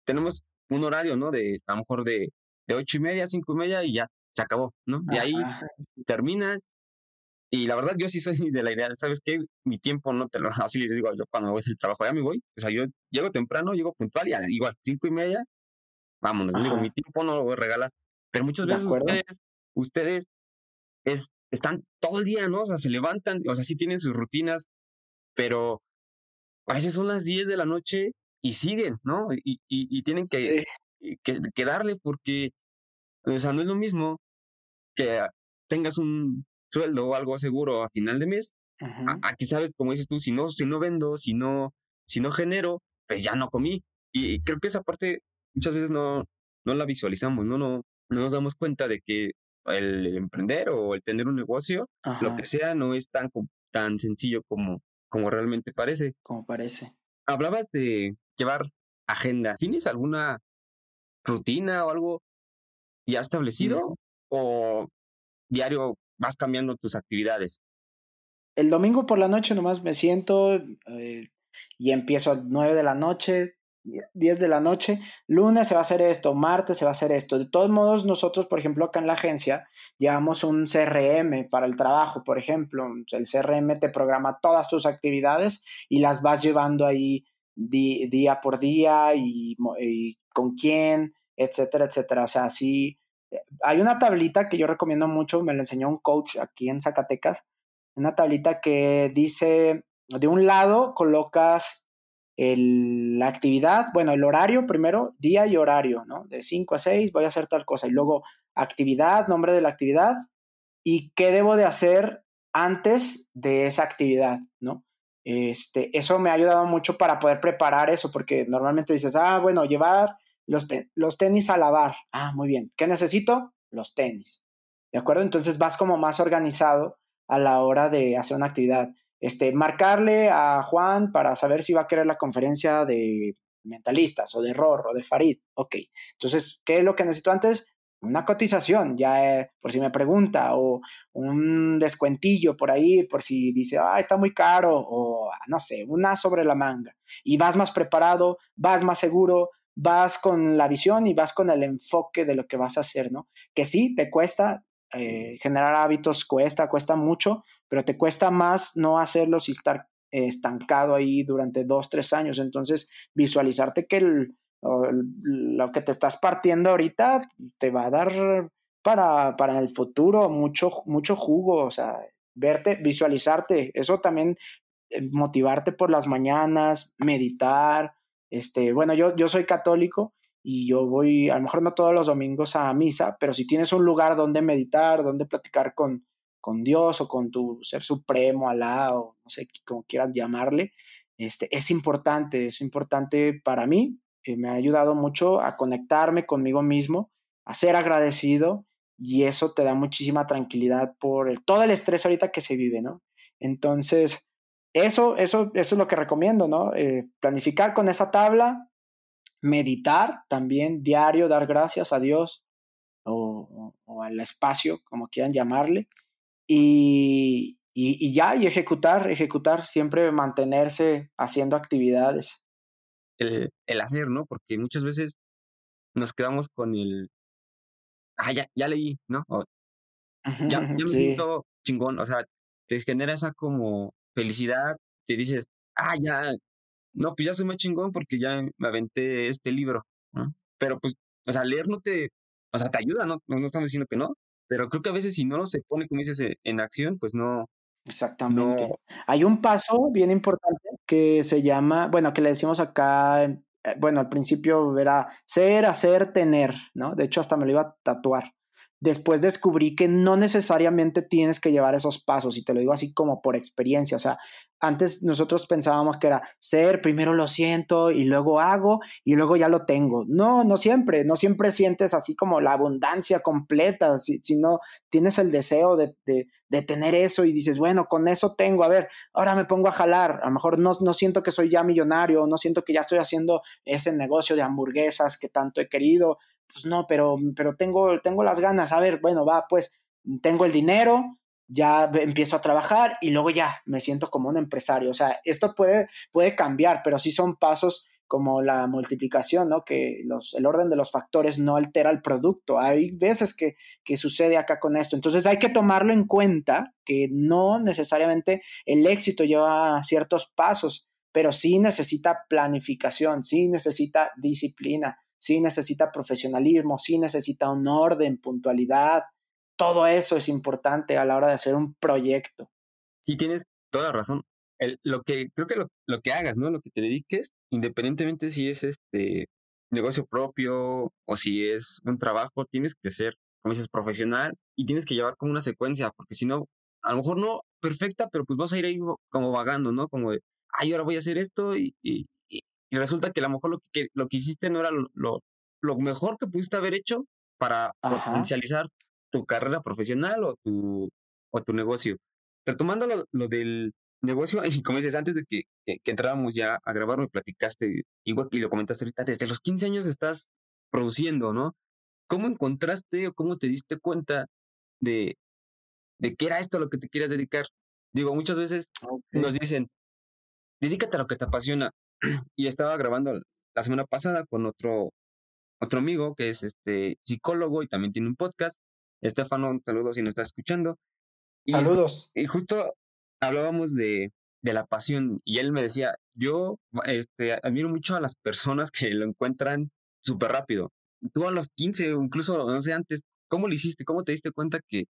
[SPEAKER 3] tenemos un horario, ¿no? De a lo mejor de, de ocho y media, cinco y media y ya se acabó, ¿no? De ahí termina, y la verdad, yo sí soy de la idea, ¿sabes qué? Mi tiempo no te lo. (laughs) Así les digo yo cuando voy al trabajo, ya me voy. O sea, yo llego temprano, llego puntual y igual, cinco y media, vámonos. Digo, mi tiempo no lo voy a regalar. Pero muchas veces ustedes, ustedes es están todo el día, ¿no? O sea, se levantan, o sea, sí tienen sus rutinas, pero a veces son las 10 de la noche y siguen, ¿no? Y, y, tienen que, que, darle porque, o sea, no es lo mismo que tengas un sueldo o algo seguro a final de mes, aquí sabes, como dices tú, si no, si no vendo, si no, si no genero, pues ya no comí. Y creo que esa parte muchas veces no, no la visualizamos, no, no, no nos damos cuenta de que el emprender o el tener un negocio, lo que sea, no es tan, tan sencillo como, como realmente parece.
[SPEAKER 1] Como parece.
[SPEAKER 3] Hablabas de llevar agenda. ¿Tienes alguna rutina o algo ya establecido? ¿O diario vas cambiando tus actividades?
[SPEAKER 1] El domingo por la noche nomás me siento eh, y empiezo a 9 de la noche, 10 de la noche, lunes se va a hacer esto, martes se va a hacer esto. De todos modos, nosotros, por ejemplo, acá en la agencia, llevamos un CRM para el trabajo, por ejemplo. El CRM te programa todas tus actividades y las vas llevando ahí día por día y, con quién, etcétera, etcétera. O sea, sí, hay una tablita que yo recomiendo mucho, me la enseñó un coach aquí en Zacatecas, una tablita que dice, de un lado colocas la actividad, bueno, el horario primero, día y horario, ¿no? De 5 a 6 voy a hacer tal cosa y luego actividad, nombre de la actividad y qué debo de hacer antes de esa actividad, ¿no? Este, eso me ha ayudado mucho para poder preparar eso, porque normalmente dices, ah, bueno, llevar los, los tenis a lavar. Ah, muy bien. ¿Qué necesito? Los tenis. ¿De acuerdo? Entonces vas como más organizado a la hora de hacer una actividad este, marcarle a Juan para saber si va a querer la conferencia de mentalistas o de error o de Farid. Ok, entonces, ¿qué es lo que necesito antes? Una cotización, ya eh, por si me pregunta, o un descuentillo por ahí, por si dice, ah, está muy caro, o no sé, una sobre la manga. Y vas más preparado, vas más seguro, vas con la visión y vas con el enfoque de lo que vas a hacer, ¿no? Que sí, te cuesta, eh, generar hábitos cuesta, cuesta mucho, pero te cuesta más no hacerlos y estar estancado ahí durante dos, tres años. Entonces, visualizarte que lo que te estás partiendo ahorita te va a dar para, para el futuro mucho, mucho jugo, o sea, verte, visualizarte, eso también eh, motivarte por las mañanas, meditar, este, bueno, yo, yo soy católico y yo voy, a lo mejor no todos los domingos a misa, pero si tienes un lugar donde meditar, donde platicar con, con Dios o con tu ser supremo, Alá o no sé cómo quieras llamarle, este, es importante, es importante para mí, eh, me ha ayudado mucho a conectarme conmigo mismo, a ser agradecido y eso te da muchísima tranquilidad por el, todo el estrés ahorita que se vive, ¿no? Entonces, eso, eso, eso es lo que recomiendo, ¿no? Eh, planificar con esa tabla, meditar también diario, dar gracias a Dios o, o al espacio, como quieran llamarle, y, y, ya, y ejecutar, ejecutar, siempre mantenerse haciendo actividades.
[SPEAKER 3] El, el, hacer, ¿no? Porque muchas veces nos quedamos con el, ah, ya, ya leí, ¿no? ya, ya me siento chingón, o sea, te genera esa como felicidad, te dices, ah, ya, no, pues ya soy más chingón porque ya me aventé este libro, ¿no? Pero pues, o sea, leer no te, o sea, te ayuda, ¿no? No, no estamos diciendo que no, pero creo que a veces si no se pone, como dices, e, en acción, pues no.
[SPEAKER 1] Exactamente. Hay un paso bien importante que se llama, bueno, que le decimos acá, eh, bueno, al principio era ser, hacer, tener, ¿no? De hecho, hasta me lo iba a tatuar después descubrí que no necesariamente tienes que llevar esos pasos, y te lo digo así como por experiencia, o sea, antes nosotros pensábamos que era ser, primero lo siento y luego hago y luego ya lo tengo. No, no siempre, no siempre sientes así como la abundancia completa, sino tienes el deseo de, de, tener eso y dices, bueno, con eso tengo, a ver, ahora me pongo a jalar, a lo mejor no, no siento que soy ya millonario, no siento que ya estoy haciendo ese negocio de hamburguesas que tanto he querido, pues no, pero, pero tengo, tengo las ganas, a ver, bueno, va, pues tengo el dinero, ya empiezo a trabajar y luego ya me siento como un empresario. O sea, esto puede, puede cambiar, pero sí son pasos como la multiplicación, ¿no? Que los, el orden de los factores no altera el producto. Hay veces que, que sucede acá con esto. Entonces hay que tomarlo en cuenta, que no necesariamente el éxito lleva ciertos pasos, pero sí necesita planificación, sí necesita disciplina, sí necesita profesionalismo, sí necesita un orden, puntualidad, todo eso es importante a la hora de hacer un proyecto.
[SPEAKER 3] Sí, tienes toda razón. El, lo que creo que lo, lo, que hagas, ¿no? Lo que te dediques, independientemente si es este negocio propio o si es un trabajo, tienes que ser, como dices, profesional y tienes que llevar como una secuencia, porque si no, a lo mejor no perfecta, pero pues vas a ir ahí como vagando, ¿no? Como de, ay, ahora voy a hacer esto y, y, y resulta que a lo mejor lo que, lo que hiciste no era lo, lo, lo mejor que pudiste haber hecho para Ajá. potencializar tu carrera profesional o tu, o tu negocio. Retomando lo, lo del negocio, (laughs) y como dices, antes de que, que, que, entráramos ya a grabar, me platicaste, igual que lo comentaste ahorita, desde los 15 años estás produciendo, ¿no? ¿Cómo encontraste o cómo te diste cuenta de, de qué era esto a lo que te quieras dedicar? Digo, muchas veces okay. nos dicen, dedícate a lo que te apasiona. Y estaba grabando la semana pasada con otro, otro amigo que es este psicólogo y también tiene un podcast. Estefano, saludos si nos estás escuchando.
[SPEAKER 1] Y, Saludos.
[SPEAKER 3] Y justo hablábamos de, de la pasión y él me decía, yo este, admiro mucho a las personas que lo encuentran súper rápido. Tú a los 15 incluso, no sé, antes, ¿cómo lo hiciste? ¿Cómo te diste cuenta que,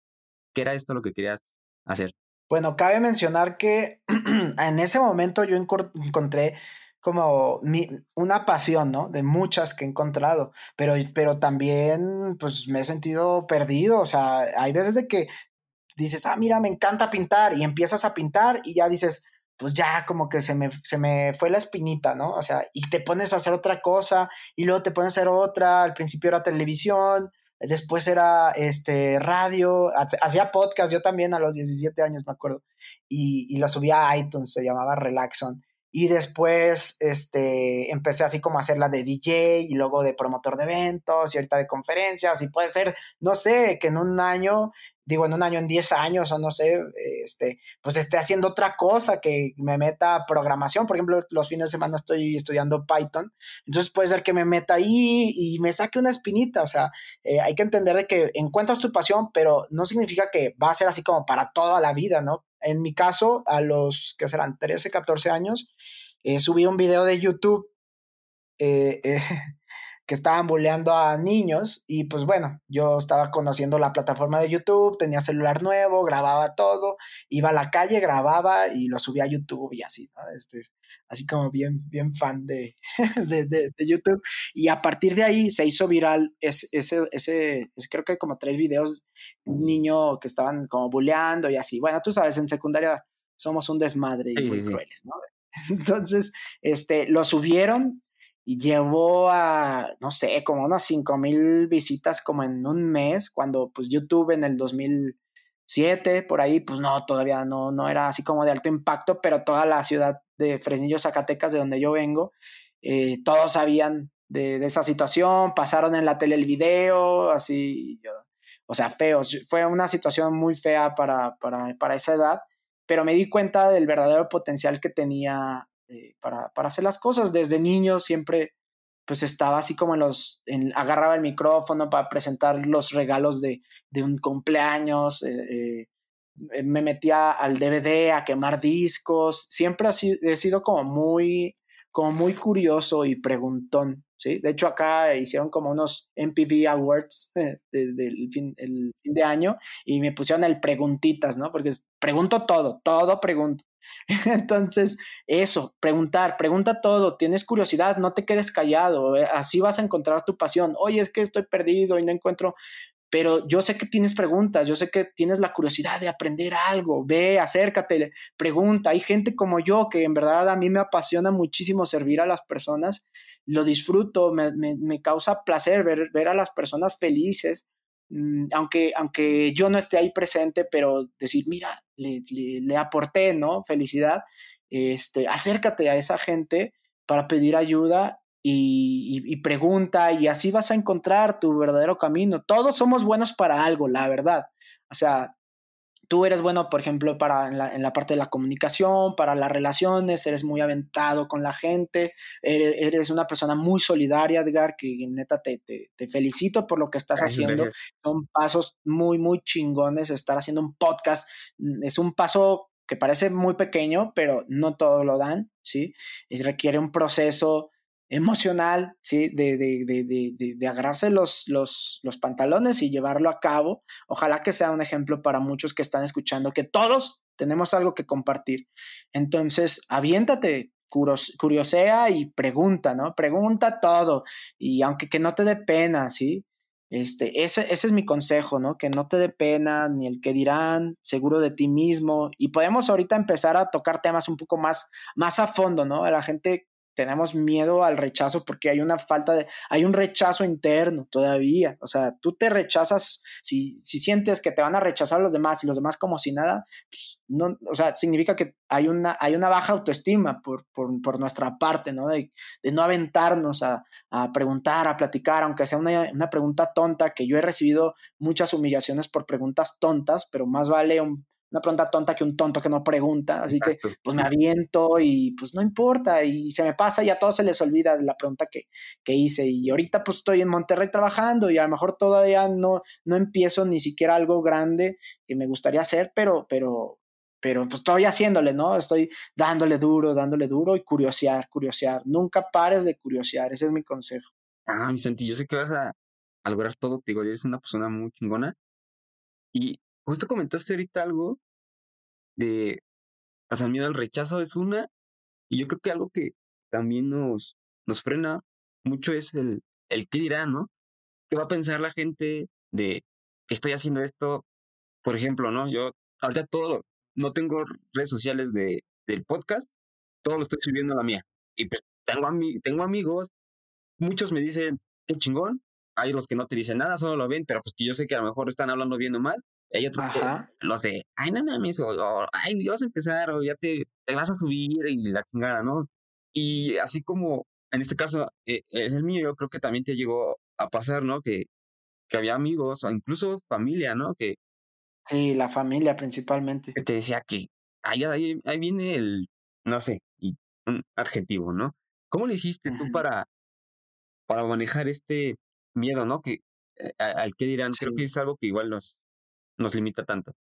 [SPEAKER 3] que era esto lo que querías hacer?
[SPEAKER 1] Bueno, cabe mencionar que (clears throat) en ese momento yo encontré como una pasión, ¿no? De muchas que he encontrado, pero, pero también pues me he sentido perdido, o sea, hay veces de que dices, ah, mira, me encanta pintar y empiezas a pintar y ya dices, pues ya como que se me, se me fue la espinita, ¿no? O sea, y te pones a hacer otra cosa y luego te pones a hacer otra, al principio era televisión, después era este radio, hacía podcast yo también a los 17 años, me acuerdo, y, y lo subía a iTunes, se llamaba Relaxon. Y después este, empecé así como a hacer la de DJ y luego de promotor de eventos y ahorita de conferencias y puede ser, no sé, que en un año digo, en un año, en 10 años, o no sé, este, pues esté haciendo otra cosa que me meta programación. Por ejemplo, los fines de semana estoy estudiando Python. Entonces puede ser que me meta ahí y me saque una espinita. O sea, eh, hay que entender de que encuentras tu pasión, pero no significa que va a ser así como para toda la vida, ¿no? En mi caso, a los que serán 13, 14 años, eh, subí un video de YouTube. Eh, eh que estaban bulleando a niños y pues bueno, yo estaba conociendo la plataforma de YouTube, tenía celular nuevo, grababa todo, iba a la calle, grababa y lo subía a YouTube y así, ¿no? Este, así como bien, bien fan de, (laughs) de, de, de YouTube. Y a partir de ahí se hizo viral ese, ese, ese, creo que como tres videos, un niño que estaban como bulleando y así. Bueno, tú sabes, en secundaria somos un desmadre y sí, muy sí. crueles, ¿no? (laughs) Entonces, este, lo subieron y llevó a, no sé, como unas 5 mil visitas como en un mes, cuando pues YouTube en el 2007, por ahí, pues no, todavía no, no era así como de alto impacto, pero toda la ciudad de Fresnillo, Zacatecas, de donde yo vengo, eh, todos sabían de, de, esa situación, pasaron en la tele el video, así, yo, o sea, feos, fue una situación muy fea para, para, para esa edad, pero me di cuenta del verdadero potencial que tenía eh, para, para, hacer las cosas. Desde niño siempre pues estaba así como en los, en, agarraba el micrófono para presentar los regalos de, de un cumpleaños, eh, eh, me metía al DVD a quemar discos, siempre así, he sido como muy, como muy curioso y preguntón, ¿sí? De hecho acá hicieron como unos MPV Awards del de, de, fin, el fin de año y me pusieron el preguntitas, ¿no? Porque pregunto todo, todo pregunto. (laughs) Entonces, eso, preguntar, pregunta todo, tienes curiosidad, no te quedes callado, eh, así vas a encontrar tu pasión. Oye, es que estoy perdido y no encuentro, pero yo sé que tienes preguntas, yo sé que tienes la curiosidad de aprender algo, ve, acércate, pregunta. Hay gente como yo que en verdad a mí me apasiona muchísimo servir a las personas, lo disfruto, me, me, me causa placer ver, ver a las personas felices aunque, aunque yo no esté ahí presente, pero decir, mira, le, aporté, ¿no? Felicidad, este, acércate a esa gente para pedir ayuda y, y, pregunta y así vas a encontrar tu verdadero camino. Todos somos buenos para algo, la verdad. O sea, tú eres bueno, por ejemplo, para en la, en la, parte de la comunicación, para las relaciones, eres muy aventado con la gente, eres, eres una persona muy solidaria, Edgar, que neta te, te, te felicito por lo que estás gracias, haciendo. Gracias. Son pasos muy, muy chingones. Estar haciendo un podcast mm, es un paso que parece muy pequeño, pero no todo lo dan, ¿sí? Y requiere un proceso emocional, ¿sí? De, de, de, de, agarrarse los, los, los pantalones y llevarlo a cabo. Ojalá que sea un ejemplo para muchos que están escuchando, que todos tenemos algo que compartir. Entonces, aviéntate, curiosea y pregunta, ¿no? Pregunta todo. Y aunque que no te dé pena, ¿sí? Este, ese, ese es mi consejo, ¿no? Que no te dé pena ni el que dirán, seguro de ti mismo. Y podemos ahorita empezar a tocar temas un poco más, más a fondo, ¿no? La gente tenemos miedo al rechazo porque hay una falta de, hay un rechazo interno todavía. O sea, tú te rechazas, si, si sientes que te van a rechazar los demás y los demás como si nada, pues no, o sea, significa que hay una, hay una baja autoestima por, por, por nuestra parte, ¿no? De, de no aventarnos a, a, preguntar, a platicar, aunque sea una, una pregunta tonta, que yo he recibido muchas humillaciones por preguntas tontas, pero más vale un una pregunta tonta que un tonto que no pregunta, así que pues me aviento y pues no importa y se me pasa y a todos se les olvida la pregunta que, que, hice y ahorita pues estoy en Monterrey trabajando y a lo mejor todavía no, no empiezo ni siquiera algo grande que me gustaría hacer, pero, pero, pero pues estoy haciéndole, ¿no? Estoy dándole duro, dándole duro y curiosear, curiosear, nunca pares de curiosear, ese es mi consejo.
[SPEAKER 3] Ah, Vicente, yo sé que vas a, a lograr todo, te digo, eres una persona muy chingona y Justo comentaste ahorita algo de, o sea, miedo al rechazo es una, y yo creo que algo que también nos, nos frena mucho es el, el qué dirá, ¿no? ¿Qué va a pensar la gente de que estoy haciendo esto? Por ejemplo, ¿no? Yo ahorita todo, no tengo redes sociales de, del podcast, todo lo estoy subiendo a la mía. Y pues tengo, tengo amigos, muchos me dicen, qué chingón, hay los que no te dicen nada, solo lo ven, pero pues que yo sé que a lo mejor están hablando bien o mal, hay otros los de, ay, no mames, o, o ay, ya vas a empezar, o ya te, te, vas a subir y la chingada, ¿no? Y así como en este caso eh, es el mío, yo creo que también te llegó a pasar, ¿no? Que, que había amigos o incluso familia, ¿no? Que,
[SPEAKER 1] sí, la familia principalmente.
[SPEAKER 3] Que te decía que ahí, ahí, ahí viene el, no sé, y un adjetivo, ¿no? ¿Cómo le hiciste tú para, para manejar este miedo, ¿no? Que eh, al que dirán, creo que es algo que igual nos, nos limita tanto?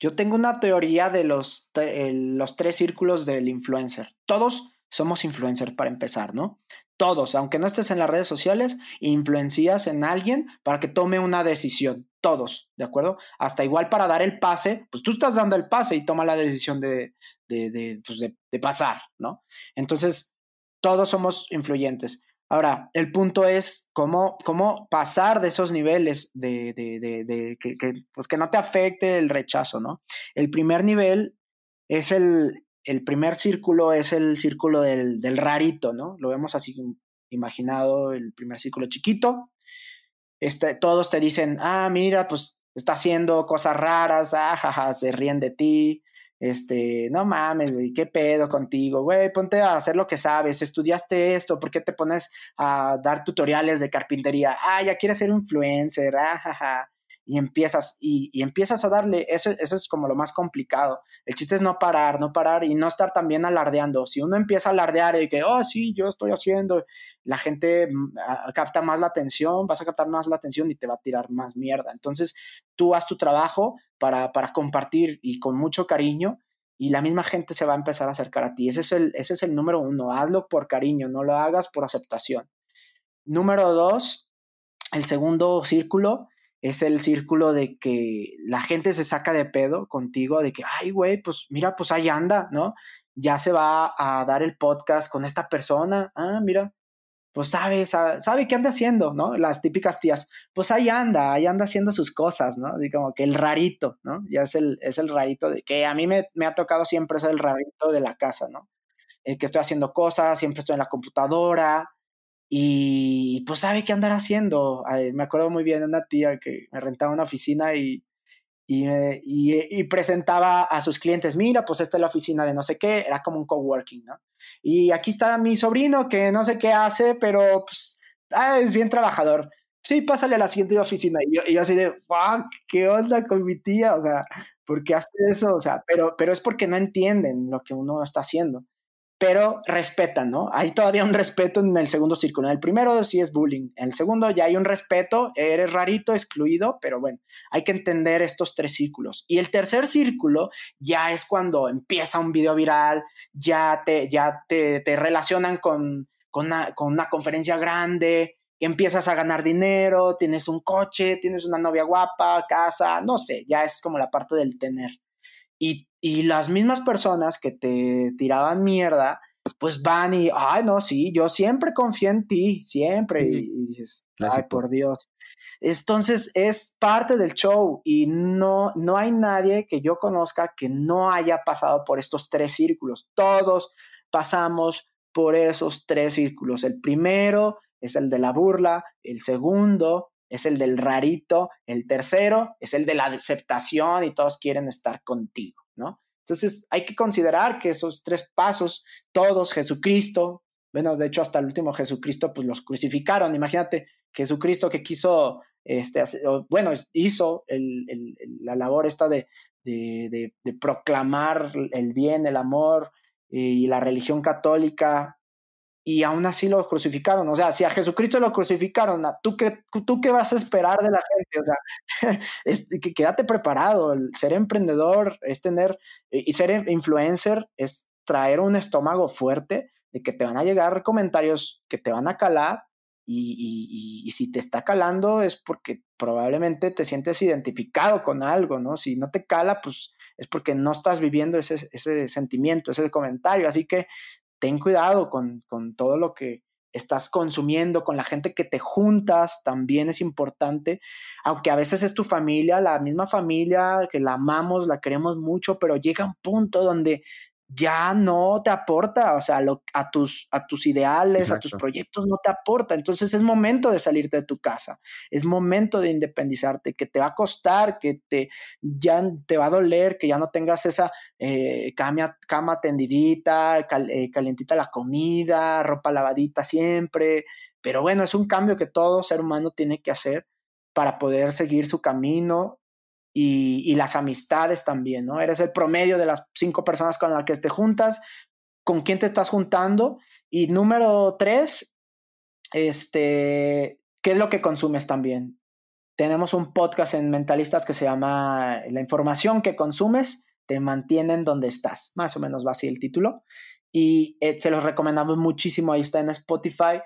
[SPEAKER 1] Yo tengo una teoría de los, los tres círculos del influencer. Todos somos influencer para empezar, ¿no? Todos, aunque no estés en las redes sociales, influencias en alguien para que tome una decisión. Todos, ¿de acuerdo? Hasta igual para dar el pase, pues tú estás dando el pase y toma la decisión de, de, de, pues de pasar, ¿no? Entonces, todos somos influyentes. Ahora, el punto es cómo, cómo pasar de esos niveles de, de, de, que, pues que no te afecte el rechazo, ¿no? El primer nivel es el, el primer círculo, es el círculo del, del rarito, ¿no? Lo vemos así imaginado, el primer círculo chiquito. Este, todos te dicen, ah, mira, pues está haciendo cosas raras, ah, jaja, se ríen de ti, este, no mames, güey, qué pedo contigo, güey, ponte a hacer lo que sabes, estudiaste esto, ¿por qué te pones a dar tutoriales de carpintería? Ah, ya quieres ser influencer, ah, y empiezas, y, y, empiezas a darle, eso, eso es como lo más complicado. El chiste es no parar, no parar y no estar también alardeando. Si uno empieza a alardear y que, oh, sí, yo estoy haciendo, la gente mm, capta más la atención, vas a captar más la atención y te va a tirar más mierda. Entonces, tú haz tu trabajo, para, para compartir y con mucho cariño y la misma gente se va a empezar a acercar a ti. Ese es el, ese es el número uno, hazlo por cariño, no lo hagas por aceptación. Número dos, el segundo círculo es el círculo de que la gente se saca de pedo contigo, de que, ay, güey, pues mira, pues ahí anda, ¿no? Ya se va a dar el podcast con esta persona, ah, mira, pues sabe, sabe, qué anda haciendo, ¿no? Las típicas tías, pues ahí anda, ahí anda haciendo sus cosas, ¿no? Así como que el rarito, ¿no? Ya es el, es el rarito de que a mí me, me ha tocado siempre ser el rarito de la casa, ¿no? Eh, que estoy haciendo cosas, siempre estoy en la computadora y pues sabe qué andar haciendo. me acuerdo muy bien de una tía que me rentaba una oficina y y, y, presentaba a sus clientes, mira, pues esta es la oficina de no sé qué, era como un coworking, ¿no? Y aquí está mi sobrino que no sé qué hace, pero pues, ah, es bien trabajador. Sí, pásale a la siguiente oficina. Y yo, y yo así de, fuck, ¿qué onda con mi tía? O sea, ¿por qué hace eso? O sea, pero, pero es porque no entienden lo que uno está haciendo pero respetan, ¿no? Hay todavía un respeto en el segundo círculo. En el primero sí es bullying, en el segundo ya hay un respeto, eres rarito, excluido, pero bueno, hay que entender estos tres círculos. Y el tercer círculo ya es cuando empieza un video viral, ya te, ya te, te relacionan con, con una, con una conferencia grande, que empiezas a ganar dinero, tienes un coche, tienes una novia guapa, casa, no sé, ya es como la parte del tener. Y, y las mismas personas que te tiraban mierda, pues van y, ay, no, sí, yo siempre confío en ti, siempre. Y, dices, ay, por Dios. Entonces es parte del show y no, no hay nadie que yo conozca que no haya pasado por estos tres círculos. Todos pasamos por esos tres círculos. El primero es el de la burla, el segundo es el del rarito, el tercero es el de la aceptación y todos quieren estar contigo, ¿no? Entonces hay que considerar que esos tres pasos, todos, Jesucristo, bueno, de hecho hasta el último Jesucristo, pues los crucificaron. Imagínate, Jesucristo que quiso, este, bueno, hizo la labor esta de, de, proclamar el bien, el amor y la religión católica y aún así lo crucificaron. O sea, si a Jesucristo lo crucificaron, ¿tú qué, tú qué vas a esperar de la gente? O sea, (laughs) es, quédate preparado. El ser emprendedor es tener, y ser influencer es traer un estómago fuerte de que te van a llegar comentarios que te van a calar y, y, si te está calando es porque probablemente te sientes identificado con algo, ¿no? Si no te cala, pues es porque no estás viviendo ese, ese sentimiento, ese comentario. Así que ten cuidado con, todo lo que estás consumiendo, con la gente que te juntas, también es importante, aunque a veces es tu familia, la misma familia, que la amamos, la queremos mucho, pero llega un punto donde ya no te aporta, o sea, a, tus, a tus ideales, a tus proyectos no te aporta. Entonces es momento de salirte de tu casa, es momento de independizarte, que te va a costar, que te, ya te va a doler, que ya no tengas esa eh, cama, cama tendidita, eh, calientita la comida, ropa lavadita siempre. Pero bueno, es un cambio que todo ser humano tiene que hacer para poder seguir su camino y, las amistades también, ¿no? Eres el promedio de las cinco personas con las que te juntas, con quién te estás juntando. Y número tres, este, ¿qué es lo que consumes también? Tenemos un podcast en Mentalistas que se llama La información que consumes te mantiene en donde estás. Más o menos va así el título. Y eh, se los recomendamos muchísimo. Ahí está en Spotify.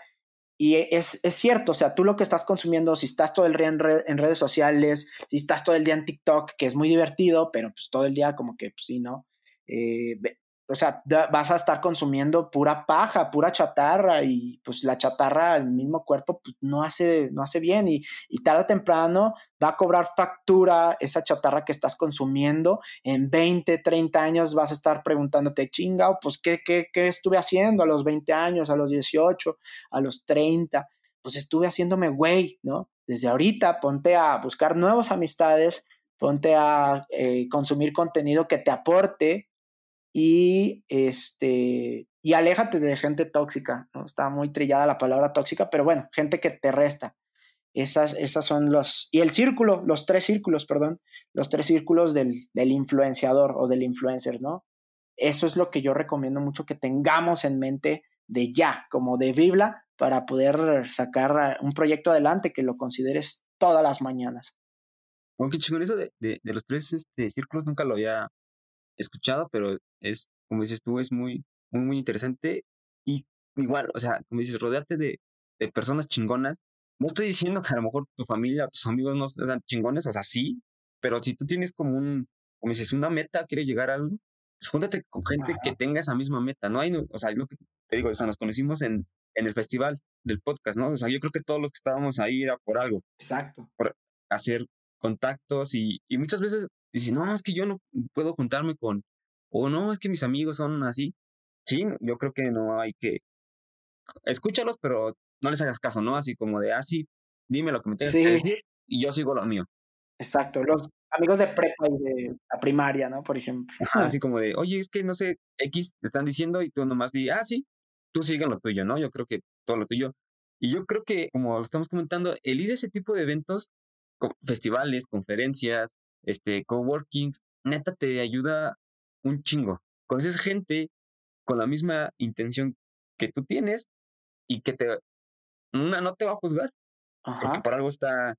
[SPEAKER 1] Y es, es, cierto, o sea, tú lo que estás consumiendo, si estás todo el día en, en, redes sociales, si estás todo el día en TikTok, que es muy divertido, pero pues todo el día como que, pues sí, ¿no? Eh, o sea, vas a estar consumiendo pura paja, pura chatarra y pues la chatarra al mismo cuerpo pues, no, hace, no hace bien y, y tarde o temprano va a cobrar factura esa chatarra que estás consumiendo. En 20, 30 años vas a estar preguntándote, chingao, pues ¿qué, qué, qué estuve haciendo a los 20 años, a los 18, a los 30? Pues estuve haciéndome güey, ¿no? Desde ahorita ponte a buscar nuevas amistades, ponte a eh, consumir contenido que te aporte y este y aléjate de gente tóxica, ¿no? Está muy trillada la palabra tóxica, pero bueno, gente que te resta. Esas, esas son los... Y el círculo, los tres círculos, perdón, los tres círculos del, del influenciador o del influencer, ¿no? Eso es lo que yo recomiendo mucho que tengamos en mente de ya, como de Biblia, para poder sacar un proyecto adelante que lo consideres todas las mañanas.
[SPEAKER 3] Aunque chingón, eso de, de, los tres este, círculos nunca lo había escuchado, pero es, como dices tú, es muy, muy, muy interesante. Y igual, o sea, como dices, rodearte de, de personas chingonas. No estoy diciendo que a lo mejor tu familia, tus amigos no sean chingones, o sea, sí, pero si tú tienes como un, como dices, una meta, quieres llegar a algo, pues júntate con gente que tenga esa misma meta, ¿no? Hay, o sea, lo que te digo, o sea, nos conocimos en, en el festival del podcast, ¿no? O sea, yo creo que todos los que estábamos ahí era por algo.
[SPEAKER 1] Exacto.
[SPEAKER 3] Por hacer contactos y, y muchas veces Dice, no, es que yo no puedo juntarme con, o no, es que mis amigos son así. Sí, yo creo que no hay que, escúchalos, pero no les hagas caso, ¿no? Así como de, así, ah, dime lo que me tengas que decir y yo sigo lo mío.
[SPEAKER 1] Exacto, los amigos de prepa y de la primaria, ¿no? Por ejemplo.
[SPEAKER 3] así como de, oye, es que no sé, X te están diciendo y tú nomás di, ah, sí, tú sigue lo tuyo, ¿no? Yo creo que todo lo tuyo. Y yo creo que, como estamos comentando, el ir a ese tipo de eventos, festivales, conferencias, este, coworkings, neta te ayuda un chingo. Conoces gente con la misma intención que tú tienes y que te, una no te va a juzgar, porque por algo está,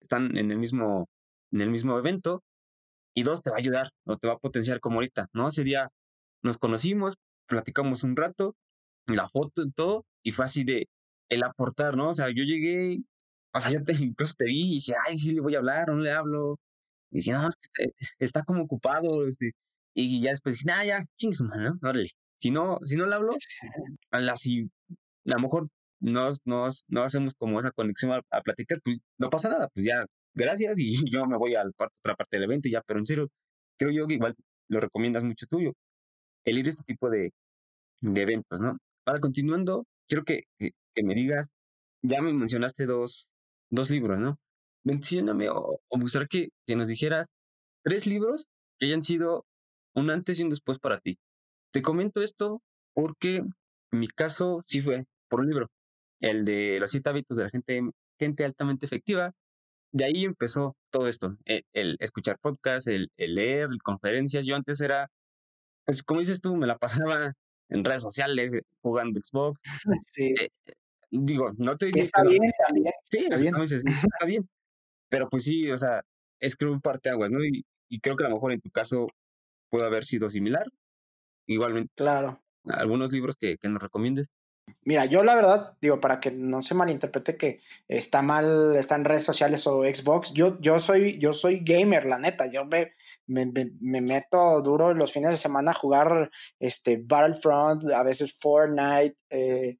[SPEAKER 3] están en el mismo, en el mismo evento, y dos, te va a ayudar o te va a potenciar como ahorita, ¿no? Ese día nos conocimos, platicamos un rato la foto y todo, y fue así de el aportar, ¿no? O sea, yo llegué, o sea, yo te, incluso te vi y dije, ay, sí, le voy a hablar, o no le hablo. Y decía, no, está como ocupado, este, y ya después dije, nah, ya, chingue su mano, ¿no? Órale. Si no, si no le hablo, a, la, si, a lo mejor no, no, no hacemos como esa conexión a, platicar, pues no pasa nada, pues ya, gracias, y (laughs) yo me voy a la otra parte del evento, ya, pero en serio, creo yo que igual lo recomiendas mucho tuyo, el ir a este tipo de, de eventos, ¿no? Ahora, continuando, quiero que, que, me digas, ya me mencionaste dos, dos libros, ¿no? Mencióname o, o me gustaría que, que nos dijeras tres libros que hayan sido un antes y un después para ti. Te comento esto porque en mi caso sí fue por un libro, el de los siete hábitos de la gente, gente altamente efectiva. De ahí empezó todo esto, e, el, escuchar podcasts, el, leer, conferencias. Yo antes era, pues como dices tú, me la pasaba (laughs) en redes sociales, jugando Xbox. (laughs) Sí. Eh, digo, no te
[SPEAKER 1] Está bien, también.
[SPEAKER 3] Sí, está bien. (laughs) está bien. Pero pues sí, o sea, es que un aguas, ¿no? Y, y creo que a lo mejor en tu caso puede haber sido similar. Igualmente.
[SPEAKER 1] Claro.
[SPEAKER 3] ¿Algunos libros que, nos recomiendes?
[SPEAKER 1] Mira, yo la verdad, digo, para que no se malinterprete que está mal, está en redes sociales o Xbox, yo, yo, soy, yo soy gamer, la neta, yo me, me, me, meto duro los fines de semana a jugar este, Battlefront, a veces Fortnite, eh,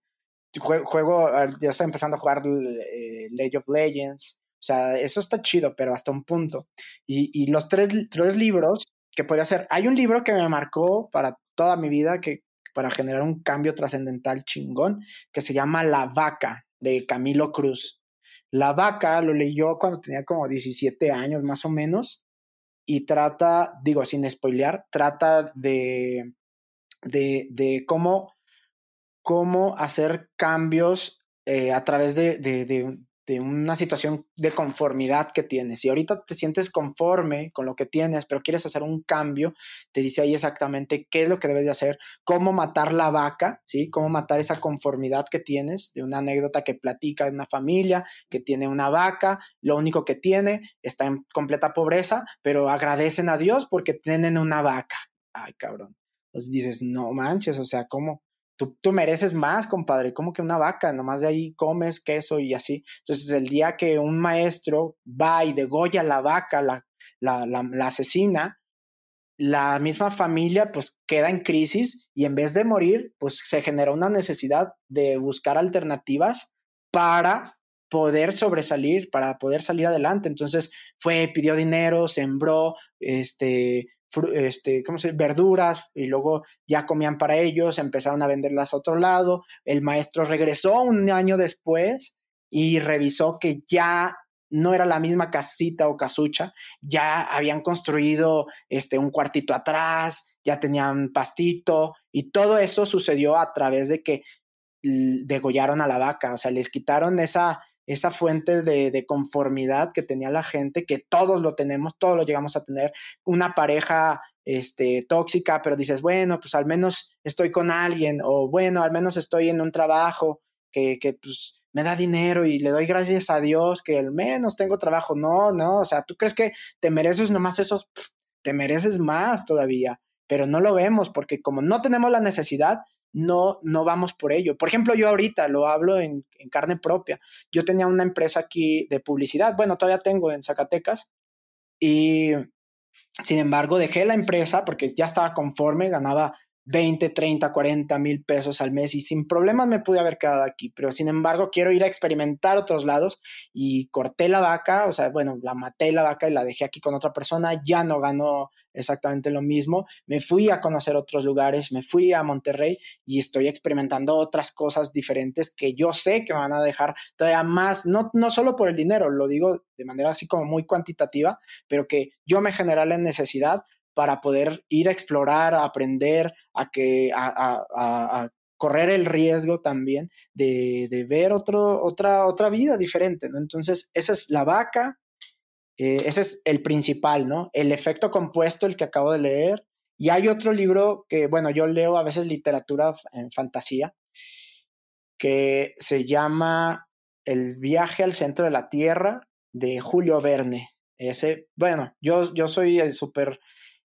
[SPEAKER 1] juego, ya estoy empezando a jugar eh, League of Legends, sea, eso está chido, pero hasta un punto. Y, y los tres, tres libros que podría ser. Hay un libro que me marcó para toda mi vida, que para generar un cambio trascendental chingón, que se llama La Vaca, de Camilo Cruz. La Vaca lo leí yo cuando tenía como 17 años más o menos, y trata, digo, sin spoilear, trata de, de, de cómo, cómo hacer cambios eh, a través de, de, de una situación de conformidad que tienes. Si ahorita te sientes conforme con lo que tienes, pero quieres hacer un cambio, te dice ahí exactamente qué es lo que debes de hacer, cómo matar la vaca, ¿sí? Cómo matar esa conformidad que tienes de una anécdota que platica de una familia que tiene una vaca, lo único que tiene está en completa pobreza, pero agradecen a Dios porque tienen una vaca. Ay, cabrón. Entonces dices, no manches, o sea, ¿cómo? Tú, tú, mereces más, compadre, como que una vaca, nomás de ahí comes queso y así. Entonces, el día que un maestro va y degolla la vaca, la, la, la, asesina, la misma familia pues queda en crisis y en vez de morir, pues se genera una necesidad de buscar alternativas para poder sobresalir, para poder salir adelante. Entonces fue, pidió dinero, sembró, este, este, ¿cómo se verduras y luego ya comían para ellos, empezaron a venderlas a otro lado. El maestro regresó un año después y revisó que ya no era la misma casita o casucha, ya habían construido este, un cuartito atrás, ya tenían pastito y todo eso sucedió a través de que degollaron a la vaca, o sea, les quitaron esa, esa fuente de, conformidad que tenía la gente, que todos lo tenemos, todos lo llegamos a tener, una pareja este, tóxica, pero dices, bueno, pues al menos estoy con alguien, o bueno, al menos estoy en un trabajo que, que pues me da dinero y le doy gracias a Dios que al menos tengo trabajo. No, no, o sea, tú crees que te mereces nomás eso, te mereces más todavía, pero no lo vemos porque como no tenemos la necesidad, no, no vamos por ello. Por ejemplo, yo ahorita lo hablo en, carne propia. Yo tenía una empresa aquí de publicidad, bueno, todavía tengo en Zacatecas, y sin embargo dejé la empresa porque ya estaba conforme, ganaba 20, 30, 40 mil pesos al mes y sin problemas me pude haber quedado aquí, pero sin embargo quiero ir a experimentar otros lados y corté la vaca, o sea, bueno, la maté la vaca y la dejé aquí con otra persona, ya no ganó exactamente lo mismo, me fui a conocer otros lugares, me fui a Monterrey y estoy experimentando otras cosas diferentes que yo sé que me van a dejar todavía más, no, no solo por el dinero, lo digo de manera así como muy cuantitativa, pero que yo me generé la necesidad para poder ir a explorar, a aprender, a, que, a, correr el riesgo también de, ver otro, otra, otra vida diferente, ¿no? Entonces, esa es la vaca, eh, ese es el principal, ¿no? El efecto compuesto, el que acabo de leer. Y hay otro libro que, bueno, yo leo a veces literatura en fantasía, que se llama El viaje al centro de la Tierra de Julio Verne. Ese, bueno, yo, yo soy súper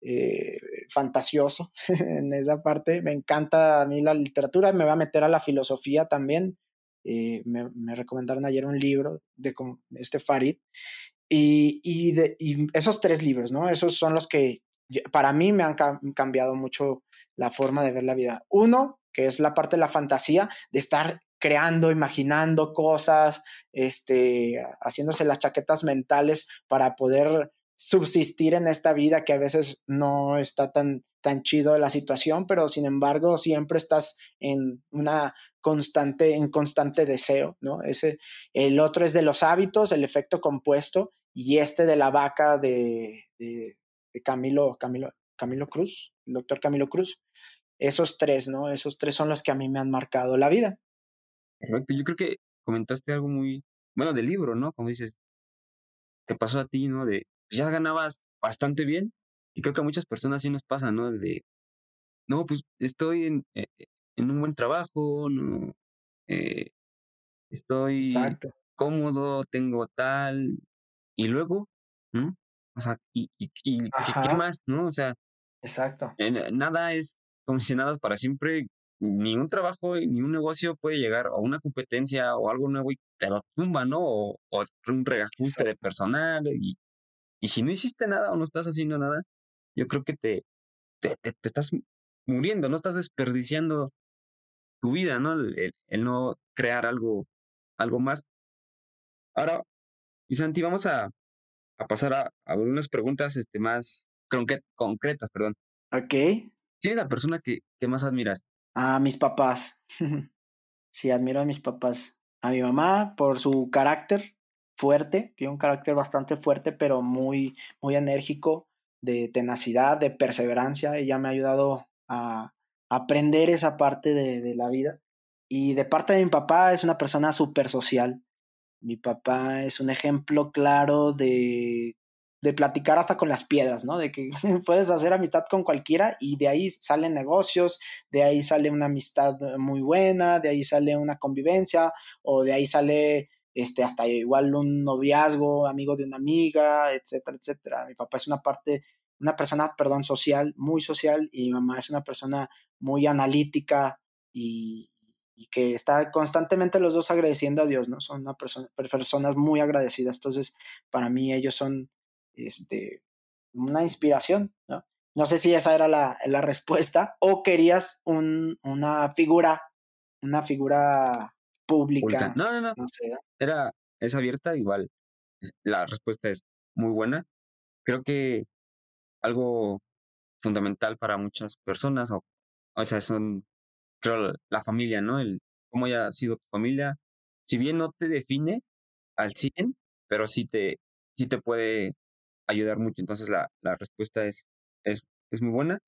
[SPEAKER 1] eh, fantasioso (laughs) en esa parte. Me encanta a mí la literatura, me voy a meter a la filosofía también. Eh, me, me, recomendaron ayer un libro de, este Farid. Y, y, esos tres libros, ¿no? Esos son los que para mí me han cambiado mucho la forma de ver la vida. Uno, que es la parte de la fantasía, de estar creando, imaginando cosas, este, haciéndose las chaquetas mentales para poder subsistir en esta vida que a veces no está tan, tan chido la situación, pero sin embargo siempre estás en una constante, en constante deseo, ¿no? Ese, el otro es de los hábitos, el efecto compuesto, y este de la vaca de, Camilo, Camilo, Camilo Cruz, el doctor Camilo Cruz. Esos tres, ¿no? Esos tres son los que a mí me han marcado la vida.
[SPEAKER 3] Perfecto. Yo creo que comentaste algo muy, bueno, del libro, ¿no? Como dices, te pasó a ti, ¿no? De, ya ganabas bastante bien. Y creo que a muchas personas sí nos pasa, ¿no? De, no, pues estoy en, eh, en un buen trabajo, no, eh, estoy cómodo, tengo tal, y luego, ¿no? O sea, y, y, y ¿qué, más, no? O sea,
[SPEAKER 1] Exacto.
[SPEAKER 3] nada es como si nada para siempre ni un trabajo ni un negocio puede llegar a una competencia o algo nuevo y te lo tumba, ¿no? O, un reajuste de personal y, y si no hiciste nada o no estás haciendo nada, yo creo que te, te, te, estás muriendo, no estás desperdiciando tu vida, ¿no? El, no crear algo, algo más. Ahora, y Santi, vamos a, a pasar a, a unas preguntas este, más concretas, perdón.
[SPEAKER 1] Ok.
[SPEAKER 3] ¿Quién es la persona que, que más admiras?
[SPEAKER 1] A mis papás. (laughs) sí, admiro a mis papás. A mi mamá por su carácter fuerte, tiene un carácter bastante fuerte, pero muy, muy enérgico, de tenacidad, de perseverancia. Ella me ha ayudado a aprender esa parte de, la vida. Y de parte de mi papá es una persona súper social. Mi papá es un ejemplo claro de de platicar hasta con las piedras, ¿no? De que (laughs) puedes hacer amistad con cualquiera y de ahí salen negocios, de ahí sale una amistad muy buena, de ahí sale una convivencia o de ahí sale este hasta igual un noviazgo, amigo de una amiga, etcétera, etcétera. Mi papá es una parte una persona, perdón, social, muy social y mi mamá es una persona muy analítica y, y que está constantemente los dos agradeciendo a Dios, ¿no? Son una persona, personas muy agradecidas. Entonces, para mí ellos son este, una inspiración, ¿no? No sé si esa era la, la respuesta o querías un, una figura, una figura pública.
[SPEAKER 3] No, no, no. Era, es abierta, igual. La respuesta es muy buena. Creo que algo fundamental para muchas personas, o, o sea, son, creo, la familia, ¿no? El cómo haya sido tu familia. Si bien no te define al 100, pero sí te, sí te puede ayudar mucho. Entonces la, la respuesta es, es, es muy buena.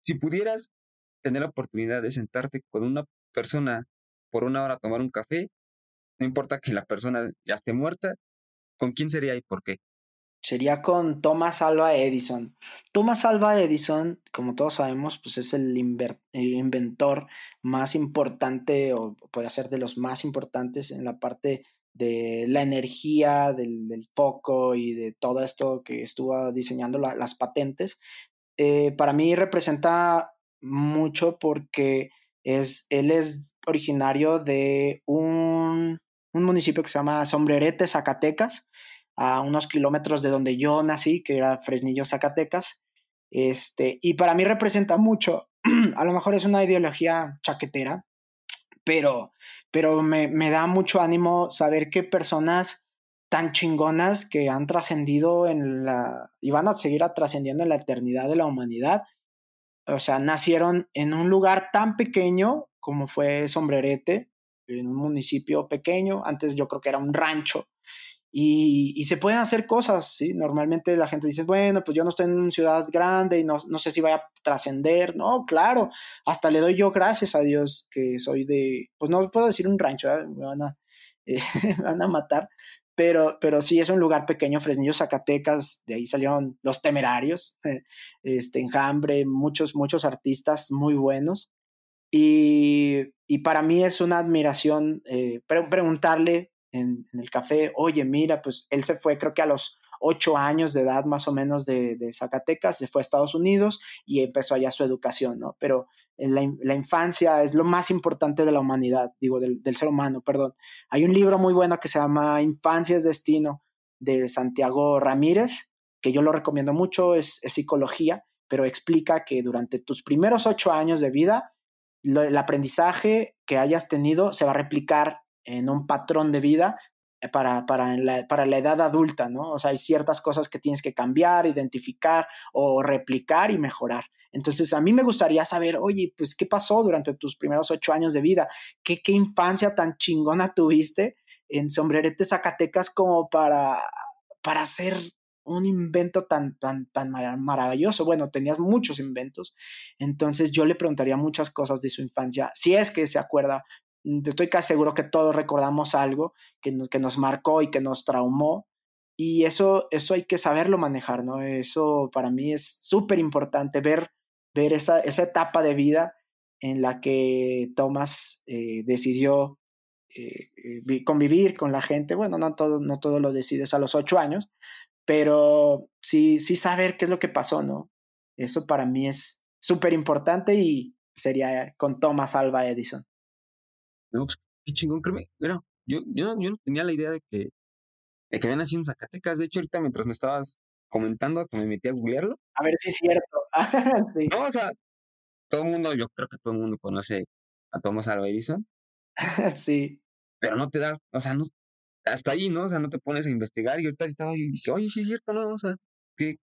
[SPEAKER 3] Si pudieras tener la oportunidad de sentarte con una persona por una hora tomar un café, no importa que la persona ya esté muerta, ¿con quién sería y por qué?
[SPEAKER 1] Sería con Thomas Alva Edison. Thomas Alva Edison, como todos sabemos, pues es el, el inventor más importante o puede ser de los más importantes en la parte de la energía, del, foco y de todo esto que estuvo diseñando las patentes, eh, para mí representa mucho porque es, él es originario de un, un municipio que se llama Sombrerete, Zacatecas, a unos kilómetros de donde yo nací, que era Fresnillo, Zacatecas. Este, y para mí representa mucho, (clears throat) a lo mejor es una ideología chaquetera, pero, pero me, me da mucho ánimo saber que personas tan chingonas que han trascendido en la y van a seguir trascendiendo en la eternidad de la humanidad. O sea, nacieron en un lugar tan pequeño como fue Sombrerete, en un municipio pequeño, antes yo creo que era un rancho, y, se pueden hacer cosas, ¿sí? Normalmente la gente dice, bueno, pues yo no estoy en una ciudad grande y no, no sé si vaya a trascender. No, claro, hasta le doy yo gracias a Dios que soy de, pues no puedo decir un rancho, me van a, (laughs) eh, van a matar, pero, pero sí es un lugar pequeño, Fresnillo, Zacatecas, de ahí salieron los temerarios, (laughs) este, Enjambre, muchos, muchos artistas muy buenos. Y, y para mí es una admiración eh, preguntarle en, el café, oye, mira, pues él se fue creo que a los ocho años de edad más o menos de, Zacatecas, se fue a Estados Unidos y empezó allá su educación, ¿no? Pero la, infancia es lo más importante de la humanidad, digo, del, ser humano, perdón. Hay un libro muy bueno que se llama Infancia es Destino de Santiago Ramírez, que yo lo recomiendo mucho, es, psicología, pero explica que durante tus primeros ocho años de vida, el aprendizaje que hayas tenido se va a replicar en un patrón de vida para, para, la, para la edad adulta, ¿no? O sea, hay ciertas cosas que tienes que cambiar, identificar o replicar y mejorar. Entonces, a mí me gustaría saber, oye, pues, ¿qué pasó durante tus primeros ocho años de vida? ¿Qué, qué infancia tan chingona tuviste en Sombrerete Zacatecas como para, para hacer un invento tan, tan, tan maravilloso. Bueno, tenías muchos inventos. Entonces yo le preguntaría muchas cosas de su infancia, si es que se acuerda. Estoy casi seguro que todos recordamos algo que, que nos marcó y que nos traumó. Y eso, eso hay que saberlo manejar, ¿no? Eso para mí es súper importante, ver, ver esa, esa etapa de vida en la que Thomas eh, decidió eh, eh, convivir con la gente. Bueno, no todo, no todo lo decides a los ocho años, pero sí, sí saber qué es lo que pasó, ¿no? Eso para mí es súper importante y sería con Thomas Alba Edison.
[SPEAKER 3] No, pues, qué chingón, créeme. Yo, yo, yo no tenía la idea de que, de que había nacido en Zacatecas. De hecho, ahorita mientras me estabas comentando, hasta me metí a googlearlo.
[SPEAKER 1] A ver si es cierto. (laughs)
[SPEAKER 3] No, o sea, todo el mundo, yo creo que todo el mundo conoce a Thomas Alva Edison. (laughs)
[SPEAKER 1] sí.
[SPEAKER 3] Pero no te das, o sea, no, hasta ahí, ¿no? O sea, no te pones a investigar y ahorita estaba y dije, oye, sí es cierto, ¿no? O sea, qué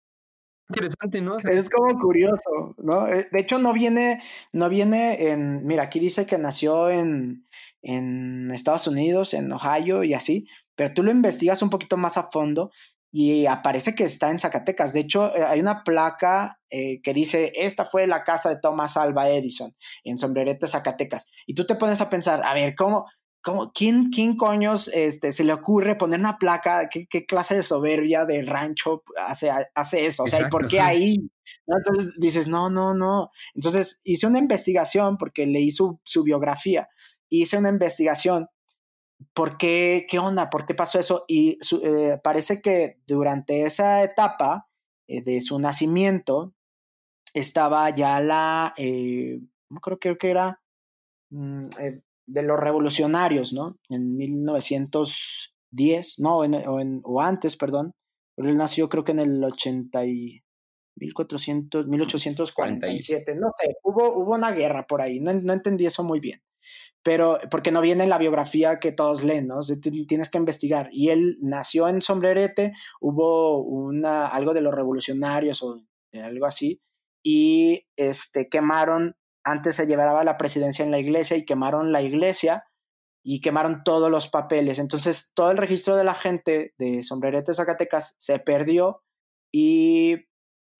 [SPEAKER 3] interesante, ¿no?
[SPEAKER 1] es como curioso, ¿no? Eh, de hecho, no viene, no viene en, mira, aquí dice que nació en, en Estados Unidos, en Ohio y así, pero tú lo investigas un poquito más a fondo y aparece que está en Zacatecas. De hecho, eh, hay una placa eh, que dice, esta fue la casa de Thomas Alva Edison en Sombrerete, Zacatecas. Y tú te pones a pensar, a ver, ¿cómo? ¿Cómo, quién, ¿Quién coños este, se le ocurre poner una placa? ¿Qué, qué clase de soberbia de rancho hace, hace eso? O sea, ¿y por qué ahí? Entonces dices, no, no, no. Entonces hice una investigación porque leí su, su biografía. Hice una investigación. ¿Por qué? ¿Qué onda? ¿Por qué pasó eso? Y eh, parece que durante esa etapa eh, de su nacimiento estaba ya la, eh, creo, que era mm, de los revolucionarios, ¿no? En 1910, no, o, en, o, antes, perdón. Pero él nació creo que en el 80 y 1400, 1847, no sé, hubo, hubo una guerra por ahí, no, no entendí eso muy bien pero porque no viene en la biografía que todos leen, ¿no? tienes que investigar. Y él nació en Sombrerete, hubo una, algo de los revolucionarios o algo así, y este, quemaron antes se llevaba la presidencia en la iglesia y quemaron la iglesia y quemaron todos los papeles. Entonces todo el registro de la gente de Sombrerete Zacatecas se perdió y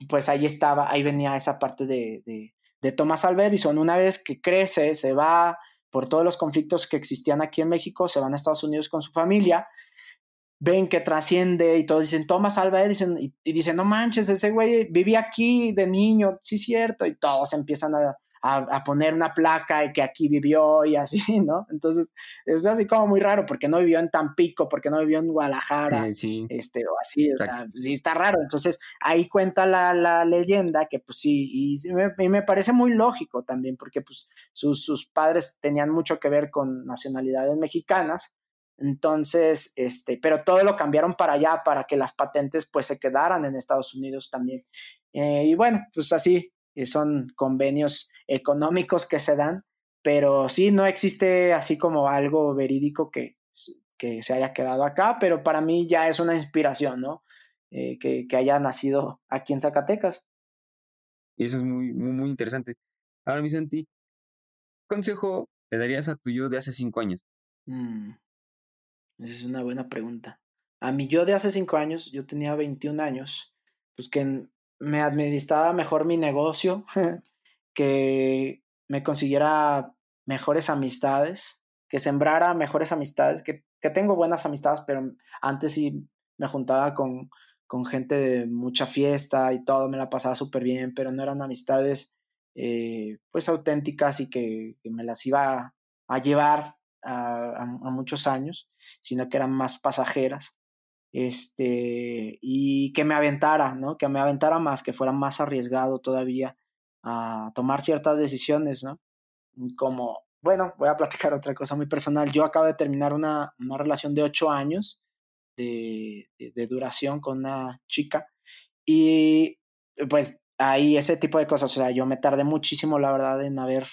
[SPEAKER 1] pues ahí estaba, ahí venía esa parte de, de, de Thomas Alva. Una vez que crece, se va por todos los conflictos que existían aquí en México, se van a Estados Unidos con su familia, ven que trasciende y todos dicen, Thomas Alva Edison, y, dicen, no manches, ese güey vivía aquí de niño, sí cierto, y todos empiezan a, a, poner una placa y que aquí vivió y así, (laughs) ¿no? Entonces, es así como muy raro, porque no vivió en Tampico, porque no vivió en Guadalajara,
[SPEAKER 3] eh, sí.
[SPEAKER 1] este, o así, o sea, sí está raro. Entonces, ahí cuenta la, la leyenda que pues sí, y, me, me, parece muy lógico también, porque pues sus, sus padres tenían mucho que ver con nacionalidades mexicanas, entonces, este, pero todo lo cambiaron para allá para que las patentes pues se quedaran en Estados Unidos también. Eh, y bueno, pues así, son convenios económicos que se dan, pero sí no existe así como algo verídico que, que se haya quedado acá, pero para mí ya es una inspiración, ¿no? Eh, que, que, haya nacido aquí en Zacatecas.
[SPEAKER 3] Eso es muy, muy, muy interesante. Ahora, mi Santi, ¿qué consejo le darías a tu yo de hace cinco años?
[SPEAKER 1] Mm, esa es una buena pregunta. A mi yo de hace cinco años, yo tenía 21 años, pues que me administraba mejor mi negocio, (laughs) que me consiguiera mejores amistades, que sembrara mejores amistades, que, que tengo buenas amistades, pero antes sí me juntaba con, con gente de mucha fiesta y todo, me la pasaba súper bien, pero no eran amistades eh, pues auténticas y que, que, me las iba a llevar a, a, muchos años, sino que eran más pasajeras. Este, y que me aventara, ¿no? Que me aventara más, que fuera más arriesgado todavía a tomar ciertas decisiones, ¿no? Como, bueno, voy a platicar otra cosa muy personal. Yo acabo de terminar una, una relación de ocho años de, de, duración con una chica y pues ahí ese tipo de cosas, o sea, yo me tardé muchísimo, la verdad, en haber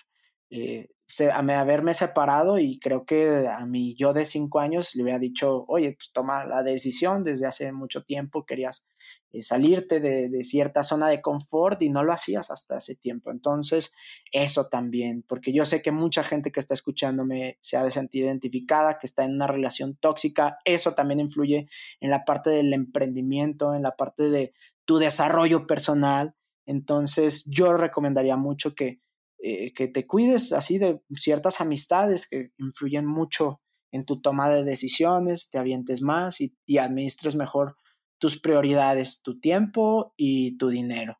[SPEAKER 1] eh, a haberme separado y creo que a mi yo de cinco años le había dicho, oye, pues toma la decisión, desde hace mucho tiempo querías eh, salirte de, cierta zona de confort y no lo hacías hasta ese tiempo. Entonces, eso también, porque yo sé que mucha gente que está escuchándome se ha de identificada, que está en una relación tóxica, eso también influye en la parte del emprendimiento, en la parte de tu desarrollo personal. Entonces, yo recomendaría mucho que eh, que te cuides así de ciertas amistades que influyen mucho en tu toma de decisiones, te avientes más y, administres mejor tus prioridades, tu tiempo y tu dinero.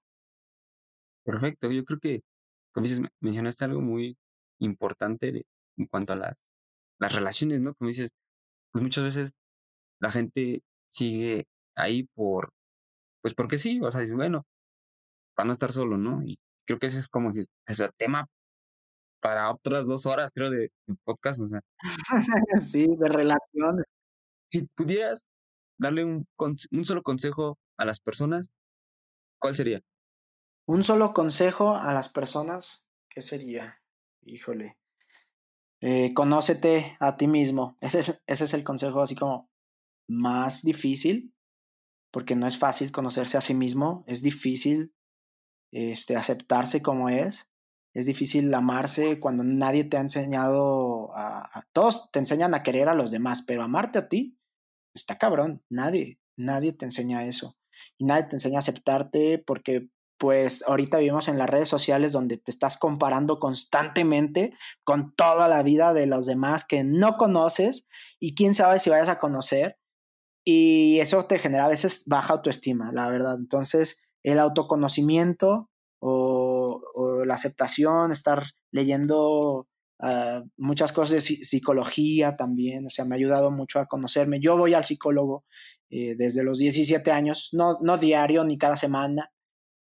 [SPEAKER 3] Perfecto, yo creo que, como dices, mencionaste algo muy importante en cuanto a las, las relaciones, ¿no? Como dices, pues muchas veces la gente sigue ahí por, pues porque sí, o sea, dices, bueno, para no estar solo, ¿no? Creo que ese es como ese tema para otras dos horas, creo, de, podcast, o sea. (laughs)
[SPEAKER 1] sí, de relaciones.
[SPEAKER 3] Si pudieras darle un, un solo consejo a las personas, ¿cuál sería?
[SPEAKER 1] Un solo consejo a las personas, ¿qué sería? Híjole. Eh, conócete a ti mismo. Ese es, ese es el consejo así como más difícil, porque no es fácil conocerse a sí mismo, es difícil este, aceptarse como es. Es difícil amarse cuando nadie te ha enseñado a, Todos te enseñan a querer a los demás, pero amarte a ti está cabrón. Nadie, nadie te enseña eso. Y nadie te enseña a aceptarte porque pues ahorita vivimos en las redes sociales donde te estás comparando constantemente con toda la vida de los demás que no conoces y quién sabe si vayas a conocer. Y eso te genera a veces baja autoestima, la verdad. Entonces, el autoconocimiento o, la aceptación, estar leyendo ah, muchas cosas de psicología también, o sea, me ha ayudado mucho a conocerme. Yo voy al psicólogo eh, desde los 17 años, no, no diario ni cada semana,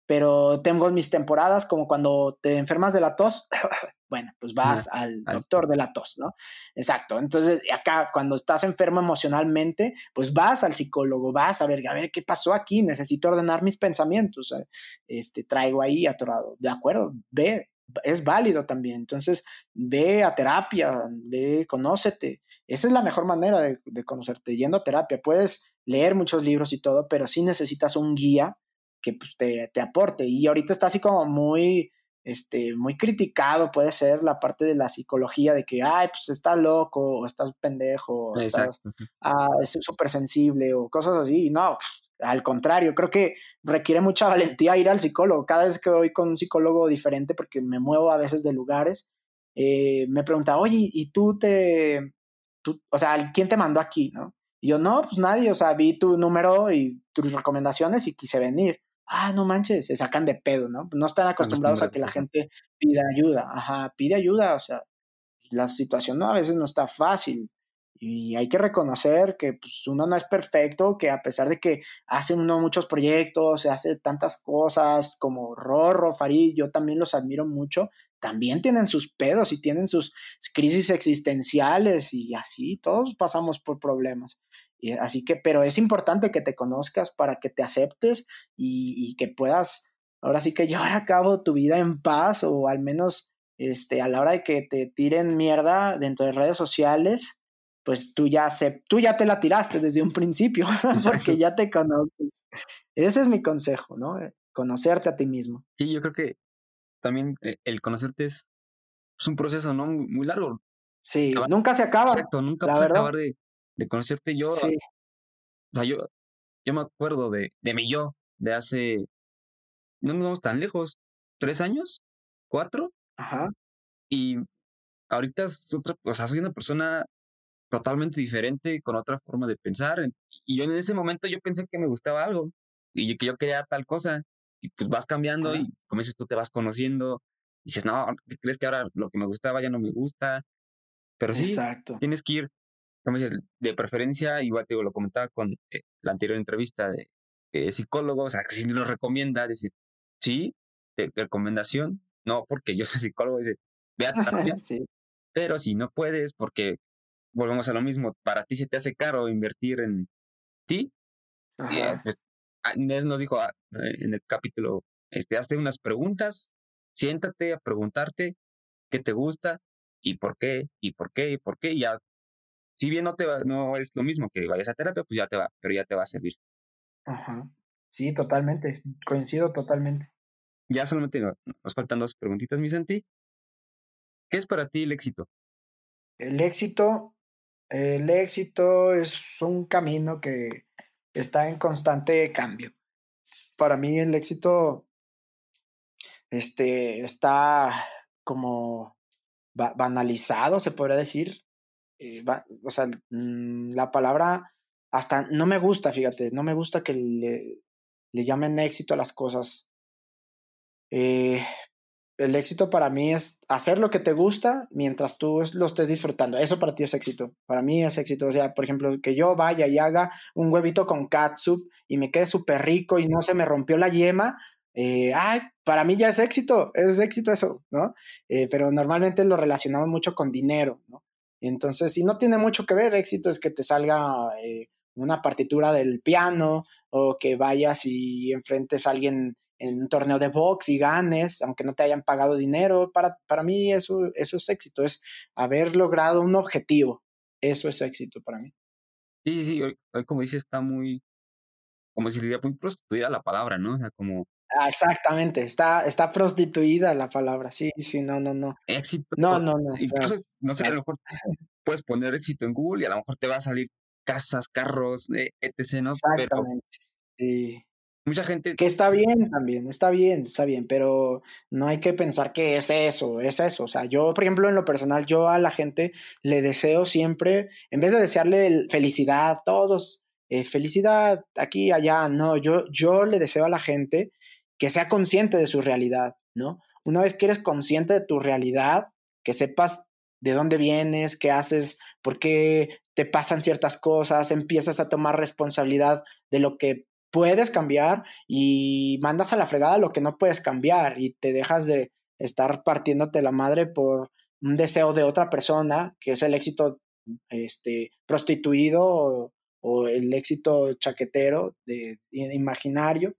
[SPEAKER 1] pero tengo mis temporadas como cuando te enfermas de la tos, (laughs) bueno, pues vas al doctor de la tos, ¿no? Exacto. Entonces, acá cuando estás enfermo emocionalmente, pues vas al psicólogo, vas a ver, a ver qué pasó aquí, necesito ordenar mis pensamientos, eh, este, traigo ahí atorado, de acuerdo, ve, es válido también. Entonces, ve a terapia, ve, conócete. Esa es la mejor manera de, de conocerte, yendo a terapia. Puedes leer muchos libros y todo, pero sí necesitas un guía que pues, te, te aporte. Y ahorita está así como muy este, muy criticado puede ser la parte de la psicología de que, ay, pues está loco, o estás pendejo, o estás, ah, es súper sensible, o cosas así. No, al contrario, creo que requiere mucha (laughs) valentía ir al psicólogo. Cada vez que voy con un psicólogo diferente, porque me muevo a veces de lugares, eh, me pregunta, oye, ¿y tú te, tú, o sea, quién te mandó aquí, no? Y yo, no, pues nadie, o sea, vi tu número y tus recomendaciones y quise venir ah, no manches, se sacan de pedo, ¿no? No están acostumbrados a que la gente pida ayuda, ajá, pide ayuda, o sea, la situación ¿no? a veces no está fácil y hay que reconocer que pues, uno no es perfecto, que a pesar de que hace uno muchos proyectos, se hace tantas cosas como Rorro, Farid, yo también los admiro mucho, también tienen sus pedos y tienen sus crisis existenciales y así, todos pasamos por problemas así que, pero es importante que te conozcas para que te aceptes y, que puedas, ahora sí que (laughs) llevar a cabo tu vida en paz o al menos este, a la hora de que te tiren mierda dentro de redes sociales, pues tú ya, se, tú ya te la tiraste desde un principio, (laughs) porque ya te conoces. Ese es mi consejo, ¿no? Conocerte a ti mismo.
[SPEAKER 3] Sí, yo creo que también eh, el conocerte es, un proceso, ¿no? Muy, largo.
[SPEAKER 1] Sí, nunca se acaba.
[SPEAKER 3] Exacto, nunca vas a acabar de, de conocerte yo. Sí. O sea, yo, yo me acuerdo de, de mi yo, de hace, no nos vamos tan lejos, tres años, cuatro.
[SPEAKER 1] Ajá.
[SPEAKER 3] Y ahorita es otra, o sea, soy una persona totalmente diferente, con otra forma de pensar. Y yo en ese momento yo pensé que me gustaba algo y que yo quería tal cosa. Y pues vas cambiando y como dices tú te vas conociendo. Y dices, no, ¿crees que ahora lo que me gustaba ya no me gusta? Pero sí, Exacto. tienes que ir como dices, de preferencia, igual te lo comentaba con eh, la anterior entrevista de psicólogo, o sea, que si lo recomienda, decir, sí, de, recomendación, no porque yo soy psicólogo, dice, ve a terapia, (laughs) pero si no puedes, porque volvemos a lo mismo, para ti se te hace caro invertir en ti, eh, pues, ah, nos dijo ah, en el capítulo, este, hazte unas preguntas, siéntate a preguntarte qué te gusta y por qué, y por qué, y por qué, y ya si bien no te va, no es lo mismo que vayas a terapia, pues ya te va, pero ya te va a servir.
[SPEAKER 1] Ajá. Sí, totalmente, coincido totalmente.
[SPEAKER 3] Ya solamente nos faltan dos preguntitas, mi Santi. ¿Qué es para ti el éxito?
[SPEAKER 1] El éxito, el éxito es un camino que está en constante cambio. Para mí el éxito este, está como banalizado, se podría decir, eh, o sea, mm, la palabra hasta no me gusta, fíjate, no me gusta que le, llamen éxito a las cosas. Eh, el éxito para mí es hacer lo que te gusta mientras tú lo estés disfrutando. Eso para ti es éxito. Para mí es éxito. O sea, por ejemplo, que yo vaya y haga un huevito con catsup y me quede súper rico y no se me rompió la yema. Eh, ay, para mí ya es éxito. Es éxito eso, ¿no? pero normalmente lo relacionamos mucho con dinero, ¿no? Entonces, si no tiene mucho que ver, éxito es que te salga eh, una partitura del piano o que vayas y enfrentes a alguien en un torneo de box y ganes, aunque no te hayan pagado dinero. Para, para mí eso, eso es éxito, es haber logrado un objetivo. Eso es éxito para mí.
[SPEAKER 3] Sí, sí, hoy, como dices, está muy, como si diría, muy prostituida la palabra, ¿no? O sea, como...
[SPEAKER 1] Exactamente, está, está prostituida la palabra, sí, sí, no, no, no.
[SPEAKER 3] Éxito.
[SPEAKER 1] No, no, no.
[SPEAKER 3] Incluso, no sé, a lo mejor puedes poner éxito en Google y a lo mejor te va a salir casas, carros, eh, etc., ¿no?
[SPEAKER 1] Exactamente, sí.
[SPEAKER 3] Mucha gente...
[SPEAKER 1] Que está bien también, está bien, está bien, pero no hay que pensar que es eso, es eso. O sea, yo, por ejemplo, en lo personal, yo a la gente le deseo siempre, en vez de desearle felicidad, todos, eh, felicidad aquí, allá, no, yo, yo le deseo a la gente que sea consciente de su realidad, ¿no? Una vez que eres consciente de tu realidad, que sepas de dónde vienes, qué haces, por qué te pasan ciertas cosas, empiezas a tomar responsabilidad de lo que puedes cambiar y mandas a la fregada lo que no puedes cambiar y te dejas de estar partiéndote la madre por un deseo de otra persona, que es el éxito este, prostituido o, el éxito chaquetero de, imaginario.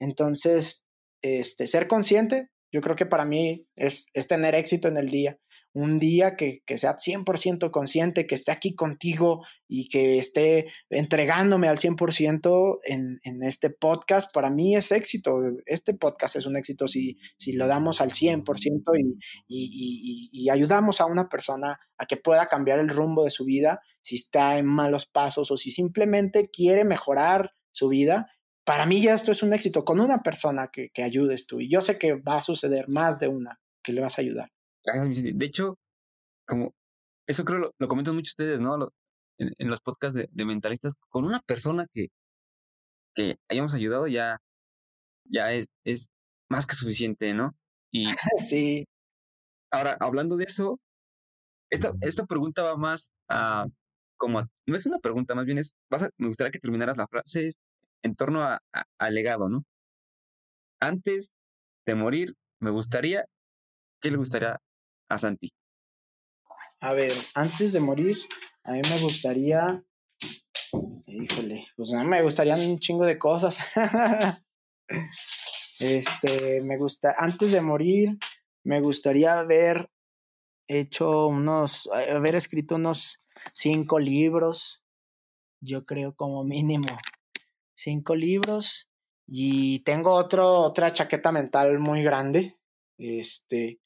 [SPEAKER 1] Entonces, este, ser consciente, yo creo que para mí es, tener éxito en el día un día que, que sea 100% consciente, que esté aquí contigo y que esté entregándome al 100% en, en este podcast, para mí es éxito. Este podcast es un éxito si, si lo damos al 100% y, y, y, y ayudamos a una persona a que pueda cambiar el rumbo de su vida, si está en malos pasos o si simplemente quiere mejorar su vida para mí ya esto es un éxito con una persona que, que, ayudes tú. Y yo sé que va a suceder más de una que le vas a ayudar.
[SPEAKER 3] De hecho, como eso creo lo, lo comentan muchos ustedes, ¿no? en, los podcasts de, mentalistas, con una persona que, que hayamos ayudado ya, ya es, es más que suficiente, ¿no? Y (laughs)
[SPEAKER 1] sí.
[SPEAKER 3] Ahora, hablando de eso, esta, esta pregunta va más a, como, no es una pregunta, más bien es, vas me gustaría que terminaras la frase en torno a, al legado, ¿no? Antes de morir, me gustaría, ¿qué le gustaría a Santi?
[SPEAKER 1] A ver, antes de morir, a mí me gustaría. Híjole, pues me gustarían un chingo de cosas. (laughs) este, me gusta. Antes de morir, me gustaría haber hecho unos. haber escrito unos cinco libros. Yo creo como mínimo. Cinco libros. Y tengo otro, otra chaqueta mental muy grande. Este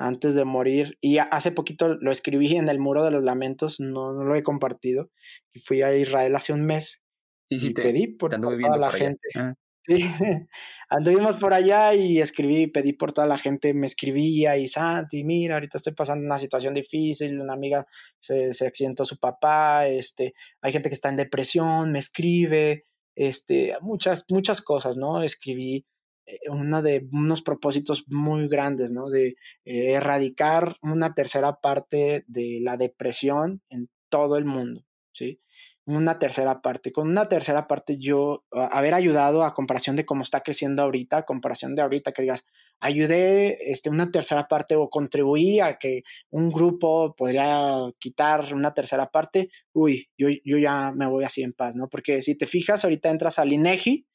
[SPEAKER 1] antes de morir. Y hace poquito lo escribí en el muro de los lamentos, no, no lo he compartido. Y fui a Israel hace un mes.
[SPEAKER 3] Sí, sí,
[SPEAKER 1] y pedí por, toda la gente. Ah. Sí, (laughs) anduvimos por allá y escribí, pedí por toda la gente, me escribía y Santi, mira, ahorita estoy pasando una situación difícil, una amiga se, se accidentó su papá, este, hay gente que está en depresión, me escribe, este, muchas, muchas cosas, ¿no? Escribí eh, uno de unos propósitos muy grandes, ¿no? De eh, erradicar una tercera parte de la depresión en todo el mundo. ¿sí? Una tercera parte. Con una tercera parte yo haber ayudado a comparación de cómo está creciendo ahorita, a comparación de ahorita que digas, ayudé este, una tercera parte o contribuí a que un grupo podría quitar una tercera parte, uy, yo, yo ya me voy así en paz, ¿no? Porque si te fijas, ahorita entras al INEGI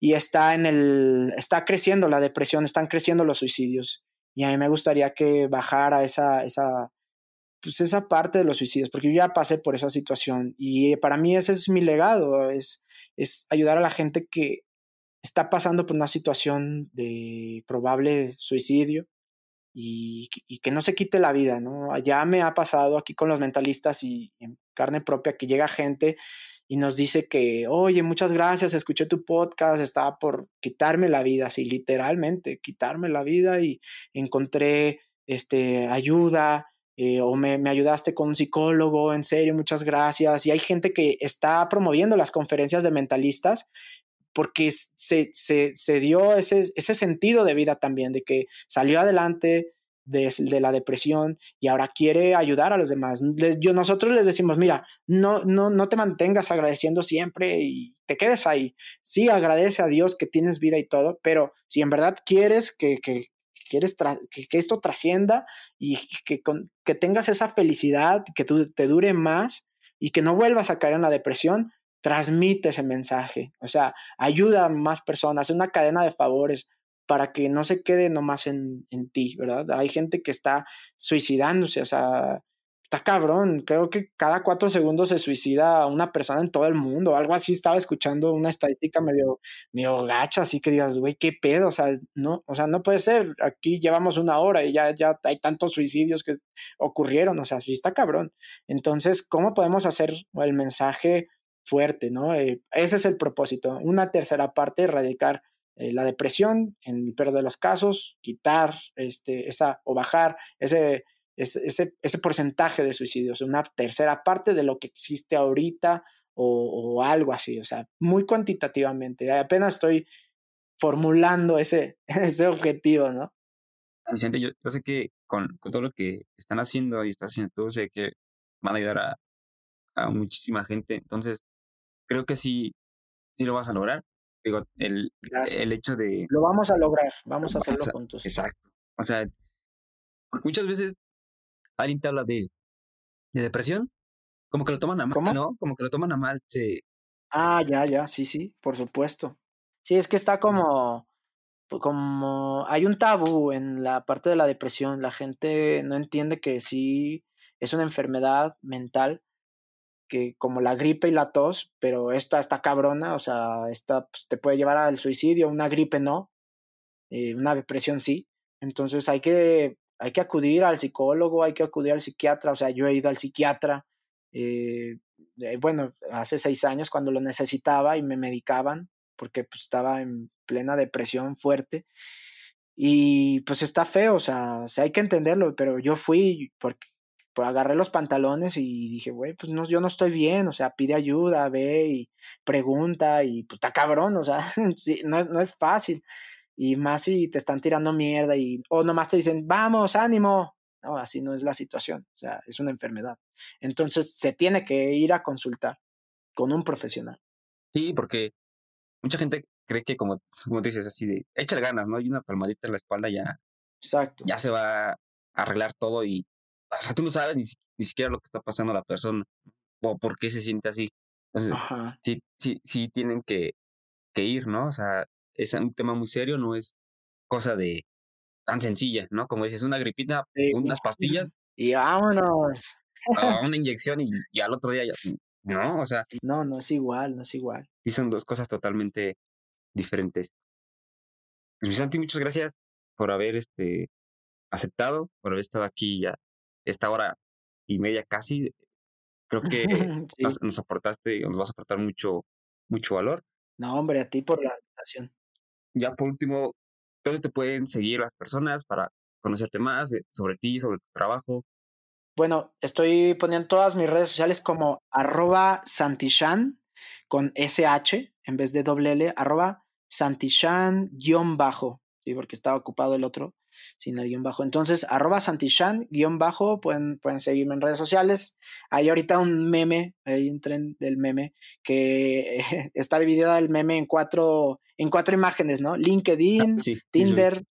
[SPEAKER 1] y está en el, está creciendo la depresión, están creciendo los suicidios. Y a mí me gustaría que bajara esa, esa, pues esa parte de los suicidios, porque yo ya pasé por esa situación y para mí ese es mi legado, es, es ayudar a la gente que está pasando por una situación de probable suicidio y, y, que no se quite la vida, ¿no? Ya me ha pasado aquí con los mentalistas y en carne propia que llega gente y nos dice que, oye, muchas gracias, escuché tu podcast, estaba por quitarme la vida, así literalmente, quitarme la vida y encontré este, ayuda, eh, o me, me, ayudaste con un psicólogo, en serio, muchas gracias. Y hay gente que está promoviendo las conferencias de mentalistas porque se, se, se dio ese, ese, sentido de vida también, de que salió adelante de, de, la depresión y ahora quiere ayudar a los demás. Yo, nosotros les decimos, mira, no, no, no te mantengas agradeciendo siempre y te quedes ahí. Sí, agradece a Dios que tienes vida y todo, pero si en verdad quieres que, que, quieres que, esto trascienda y que, con, que tengas esa felicidad, que tú, te dure más y que no vuelvas a caer en la depresión, transmite ese mensaje. O sea, ayuda a más personas, es una cadena de favores para que no se quede nomás en, en ti, ¿verdad? Hay gente que está suicidándose, o sea, está cabrón. Creo que cada cuatro segundos se suicida una persona en todo el mundo. Algo así estaba escuchando una estadística medio, medio gacha, así que digas, güey, qué pedo. O sea, no, o sea, no puede ser. Aquí llevamos una hora y ya, ya hay tantos suicidios que ocurrieron. O sea, sí está cabrón. Entonces, ¿cómo podemos hacer el mensaje fuerte, no? Eh, ese es el propósito. Una tercera parte, erradicar eh, la depresión en el peor de los casos, quitar este, esa o bajar ese ese, ese, porcentaje de suicidios, una tercera parte de lo que existe ahorita o, algo así, o sea, muy cuantitativamente. Apenas estoy formulando ese, (laughs) ese objetivo, ¿no?
[SPEAKER 3] Vicente, yo, sé que con, con, todo lo que están haciendo y estás haciendo tú, sé que van a ayudar a, a muchísima gente. Entonces, creo que sí, sí lo vas a lograr. Digo, el, el hecho de...
[SPEAKER 1] Lo vamos a lograr, vamos a hacerlo juntos.
[SPEAKER 3] Exacto. O sea, muchas veces alguien te habla de, de depresión, como que lo toman a mal, ¿no? Como que lo toman a mal.
[SPEAKER 1] Ah, ya, ya, sí, sí, por supuesto. Sí, es que está como, como, hay un tabú en la parte de la depresión. La gente no entiende que sí es una enfermedad mental, que como la gripe y la tos, pero esta está cabrona, o sea, esta pues, te puede llevar al suicidio, una gripe no, eh, una depresión sí. Entonces hay que hay que acudir al psicólogo, hay que acudir al psiquiatra, o sea, yo he ido al psiquiatra, eh, eh, bueno, hace seis años cuando lo necesitaba y me medicaban porque pues, estaba en plena depresión fuerte y pues está feo, o sea, hay que entenderlo, pero yo fui porque pues, agarré los pantalones y dije, güey, pues no, yo no estoy bien, o sea, pide ayuda, ve y pregunta y pues está cabrón, o sea, (laughs) no, no es fácil. Y más si te están tirando mierda y o nomás te dicen, vamos, ánimo. No, así no es la situación. O sea, es una enfermedad. Entonces se tiene que ir a consultar con un profesional.
[SPEAKER 3] Sí, porque mucha gente cree que como, como dices, así de, échale ganas, ¿no? Y una palmadita en la espalda ya.
[SPEAKER 1] Exacto.
[SPEAKER 3] Ya se va a arreglar todo y, o sea, tú no sabes ni, ni siquiera lo que está pasando a la persona o por qué se siente así. Entonces, sí, sí, sí tienen que, que ir, ¿no? O sea, es un tema muy serio, no es cosa de tan sencilla, ¿no? Como dices, una gripita, unas pastillas. (laughs)
[SPEAKER 1] Y vámonos. (laughs)
[SPEAKER 3] una inyección y, al otro día ya. No, o sea.
[SPEAKER 1] No, no es igual, no es igual.
[SPEAKER 3] Y son dos cosas totalmente diferentes. Vicente, muchas gracias por haber este aceptado, por haber estado aquí ya esta hora y media casi. Creo que (laughs) nos, nos, aportaste, nos vas a aportar mucho, mucho valor.
[SPEAKER 1] No, hombre, a ti por la invitación
[SPEAKER 3] ya por último, ¿dónde te pueden seguir las personas para conocerte más sobre ti, sobre tu trabajo?
[SPEAKER 1] Bueno, estoy poniendo todas mis redes sociales como arroba santishan con SH en vez de doble L, arroba santishan guion bajo, ¿sí? porque estaba ocupado el otro. Sin el guion bajo. Entonces, arroba Santishan, guion bajo, pueden, pueden seguirme en redes sociales. Hay ahorita un meme, hay un tren del meme, que (laughs) está dividido el meme en cuatro, en cuatro imágenes, ¿no? LinkedIn, ah, Tinder,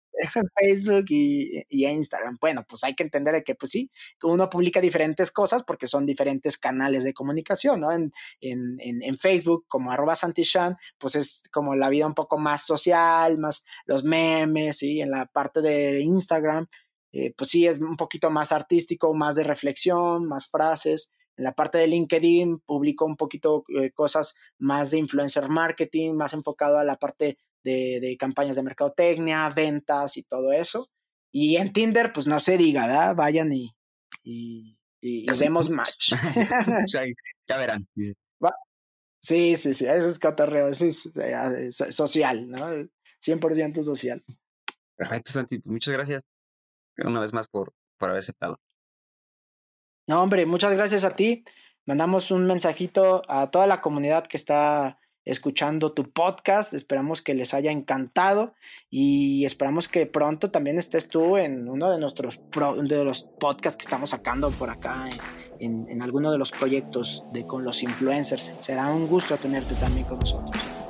[SPEAKER 1] Facebook y, y, Instagram. Bueno, pues hay que entender de que, pues sí, uno publica diferentes cosas porque son diferentes canales de comunicación, ¿no? En, en, en, Facebook, como arroba Santishan, pues es como la vida un poco más social, más los memes, ¿sí? En la parte de Instagram, eh, pues sí, es un poquito más artístico, más de reflexión, más frases. En la parte de LinkedIn publico un poquito eh, cosas más de influencer marketing, más enfocado a la parte de, campañas de mercadotecnia, ventas y todo eso. Y en Tinder, pues no se diga, ¿verdad? Vayan y, y, hacemos (laughs) match. (laughs)
[SPEAKER 3] ya, verán.
[SPEAKER 1] Sí, sí, sí, eso es cotorreo, eso es, eh, social, ¿no? 100% social.
[SPEAKER 3] Perfecto, Santi, pues, muchas gracias una vez más por, por haber aceptado.
[SPEAKER 1] No, hombre, muchas gracias a ti. Mandamos un mensajito a toda la comunidad que está escuchando tu podcast. Esperamos que les haya encantado y esperamos que pronto también estés tú en uno de nuestros de los podcasts que estamos sacando por acá en, en alguno de los proyectos de con los influencers. Será un gusto tenerte también con nosotros.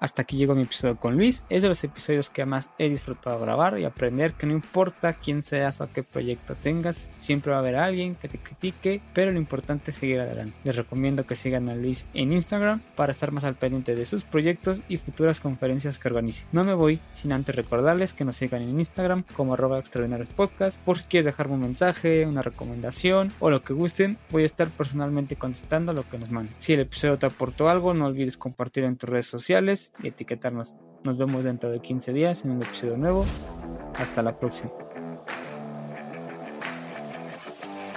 [SPEAKER 2] Hasta aquí llegó mi episodio con Luis. Es de los episodios que más he disfrutado grabar y aprender que no importa quién seas o qué proyecto tengas, siempre va a haber alguien que te critique, pero lo importante es seguir adelante. Les recomiendo que sigan a Luis en Instagram para estar más al pendiente de sus proyectos y futuras conferencias que organice. No me voy sin antes recordarles que nos sigan en Instagram como arroba extraordinarios por si quieres dejarme un mensaje, una recomendación o lo que gusten. Voy a estar personalmente contestando lo que nos manden. Si el episodio te aportó algo, no olvides compartir en tus redes sociales y etiquetarnos. Nos vemos dentro de 15 días en un episodio nuevo. Hasta la próxima.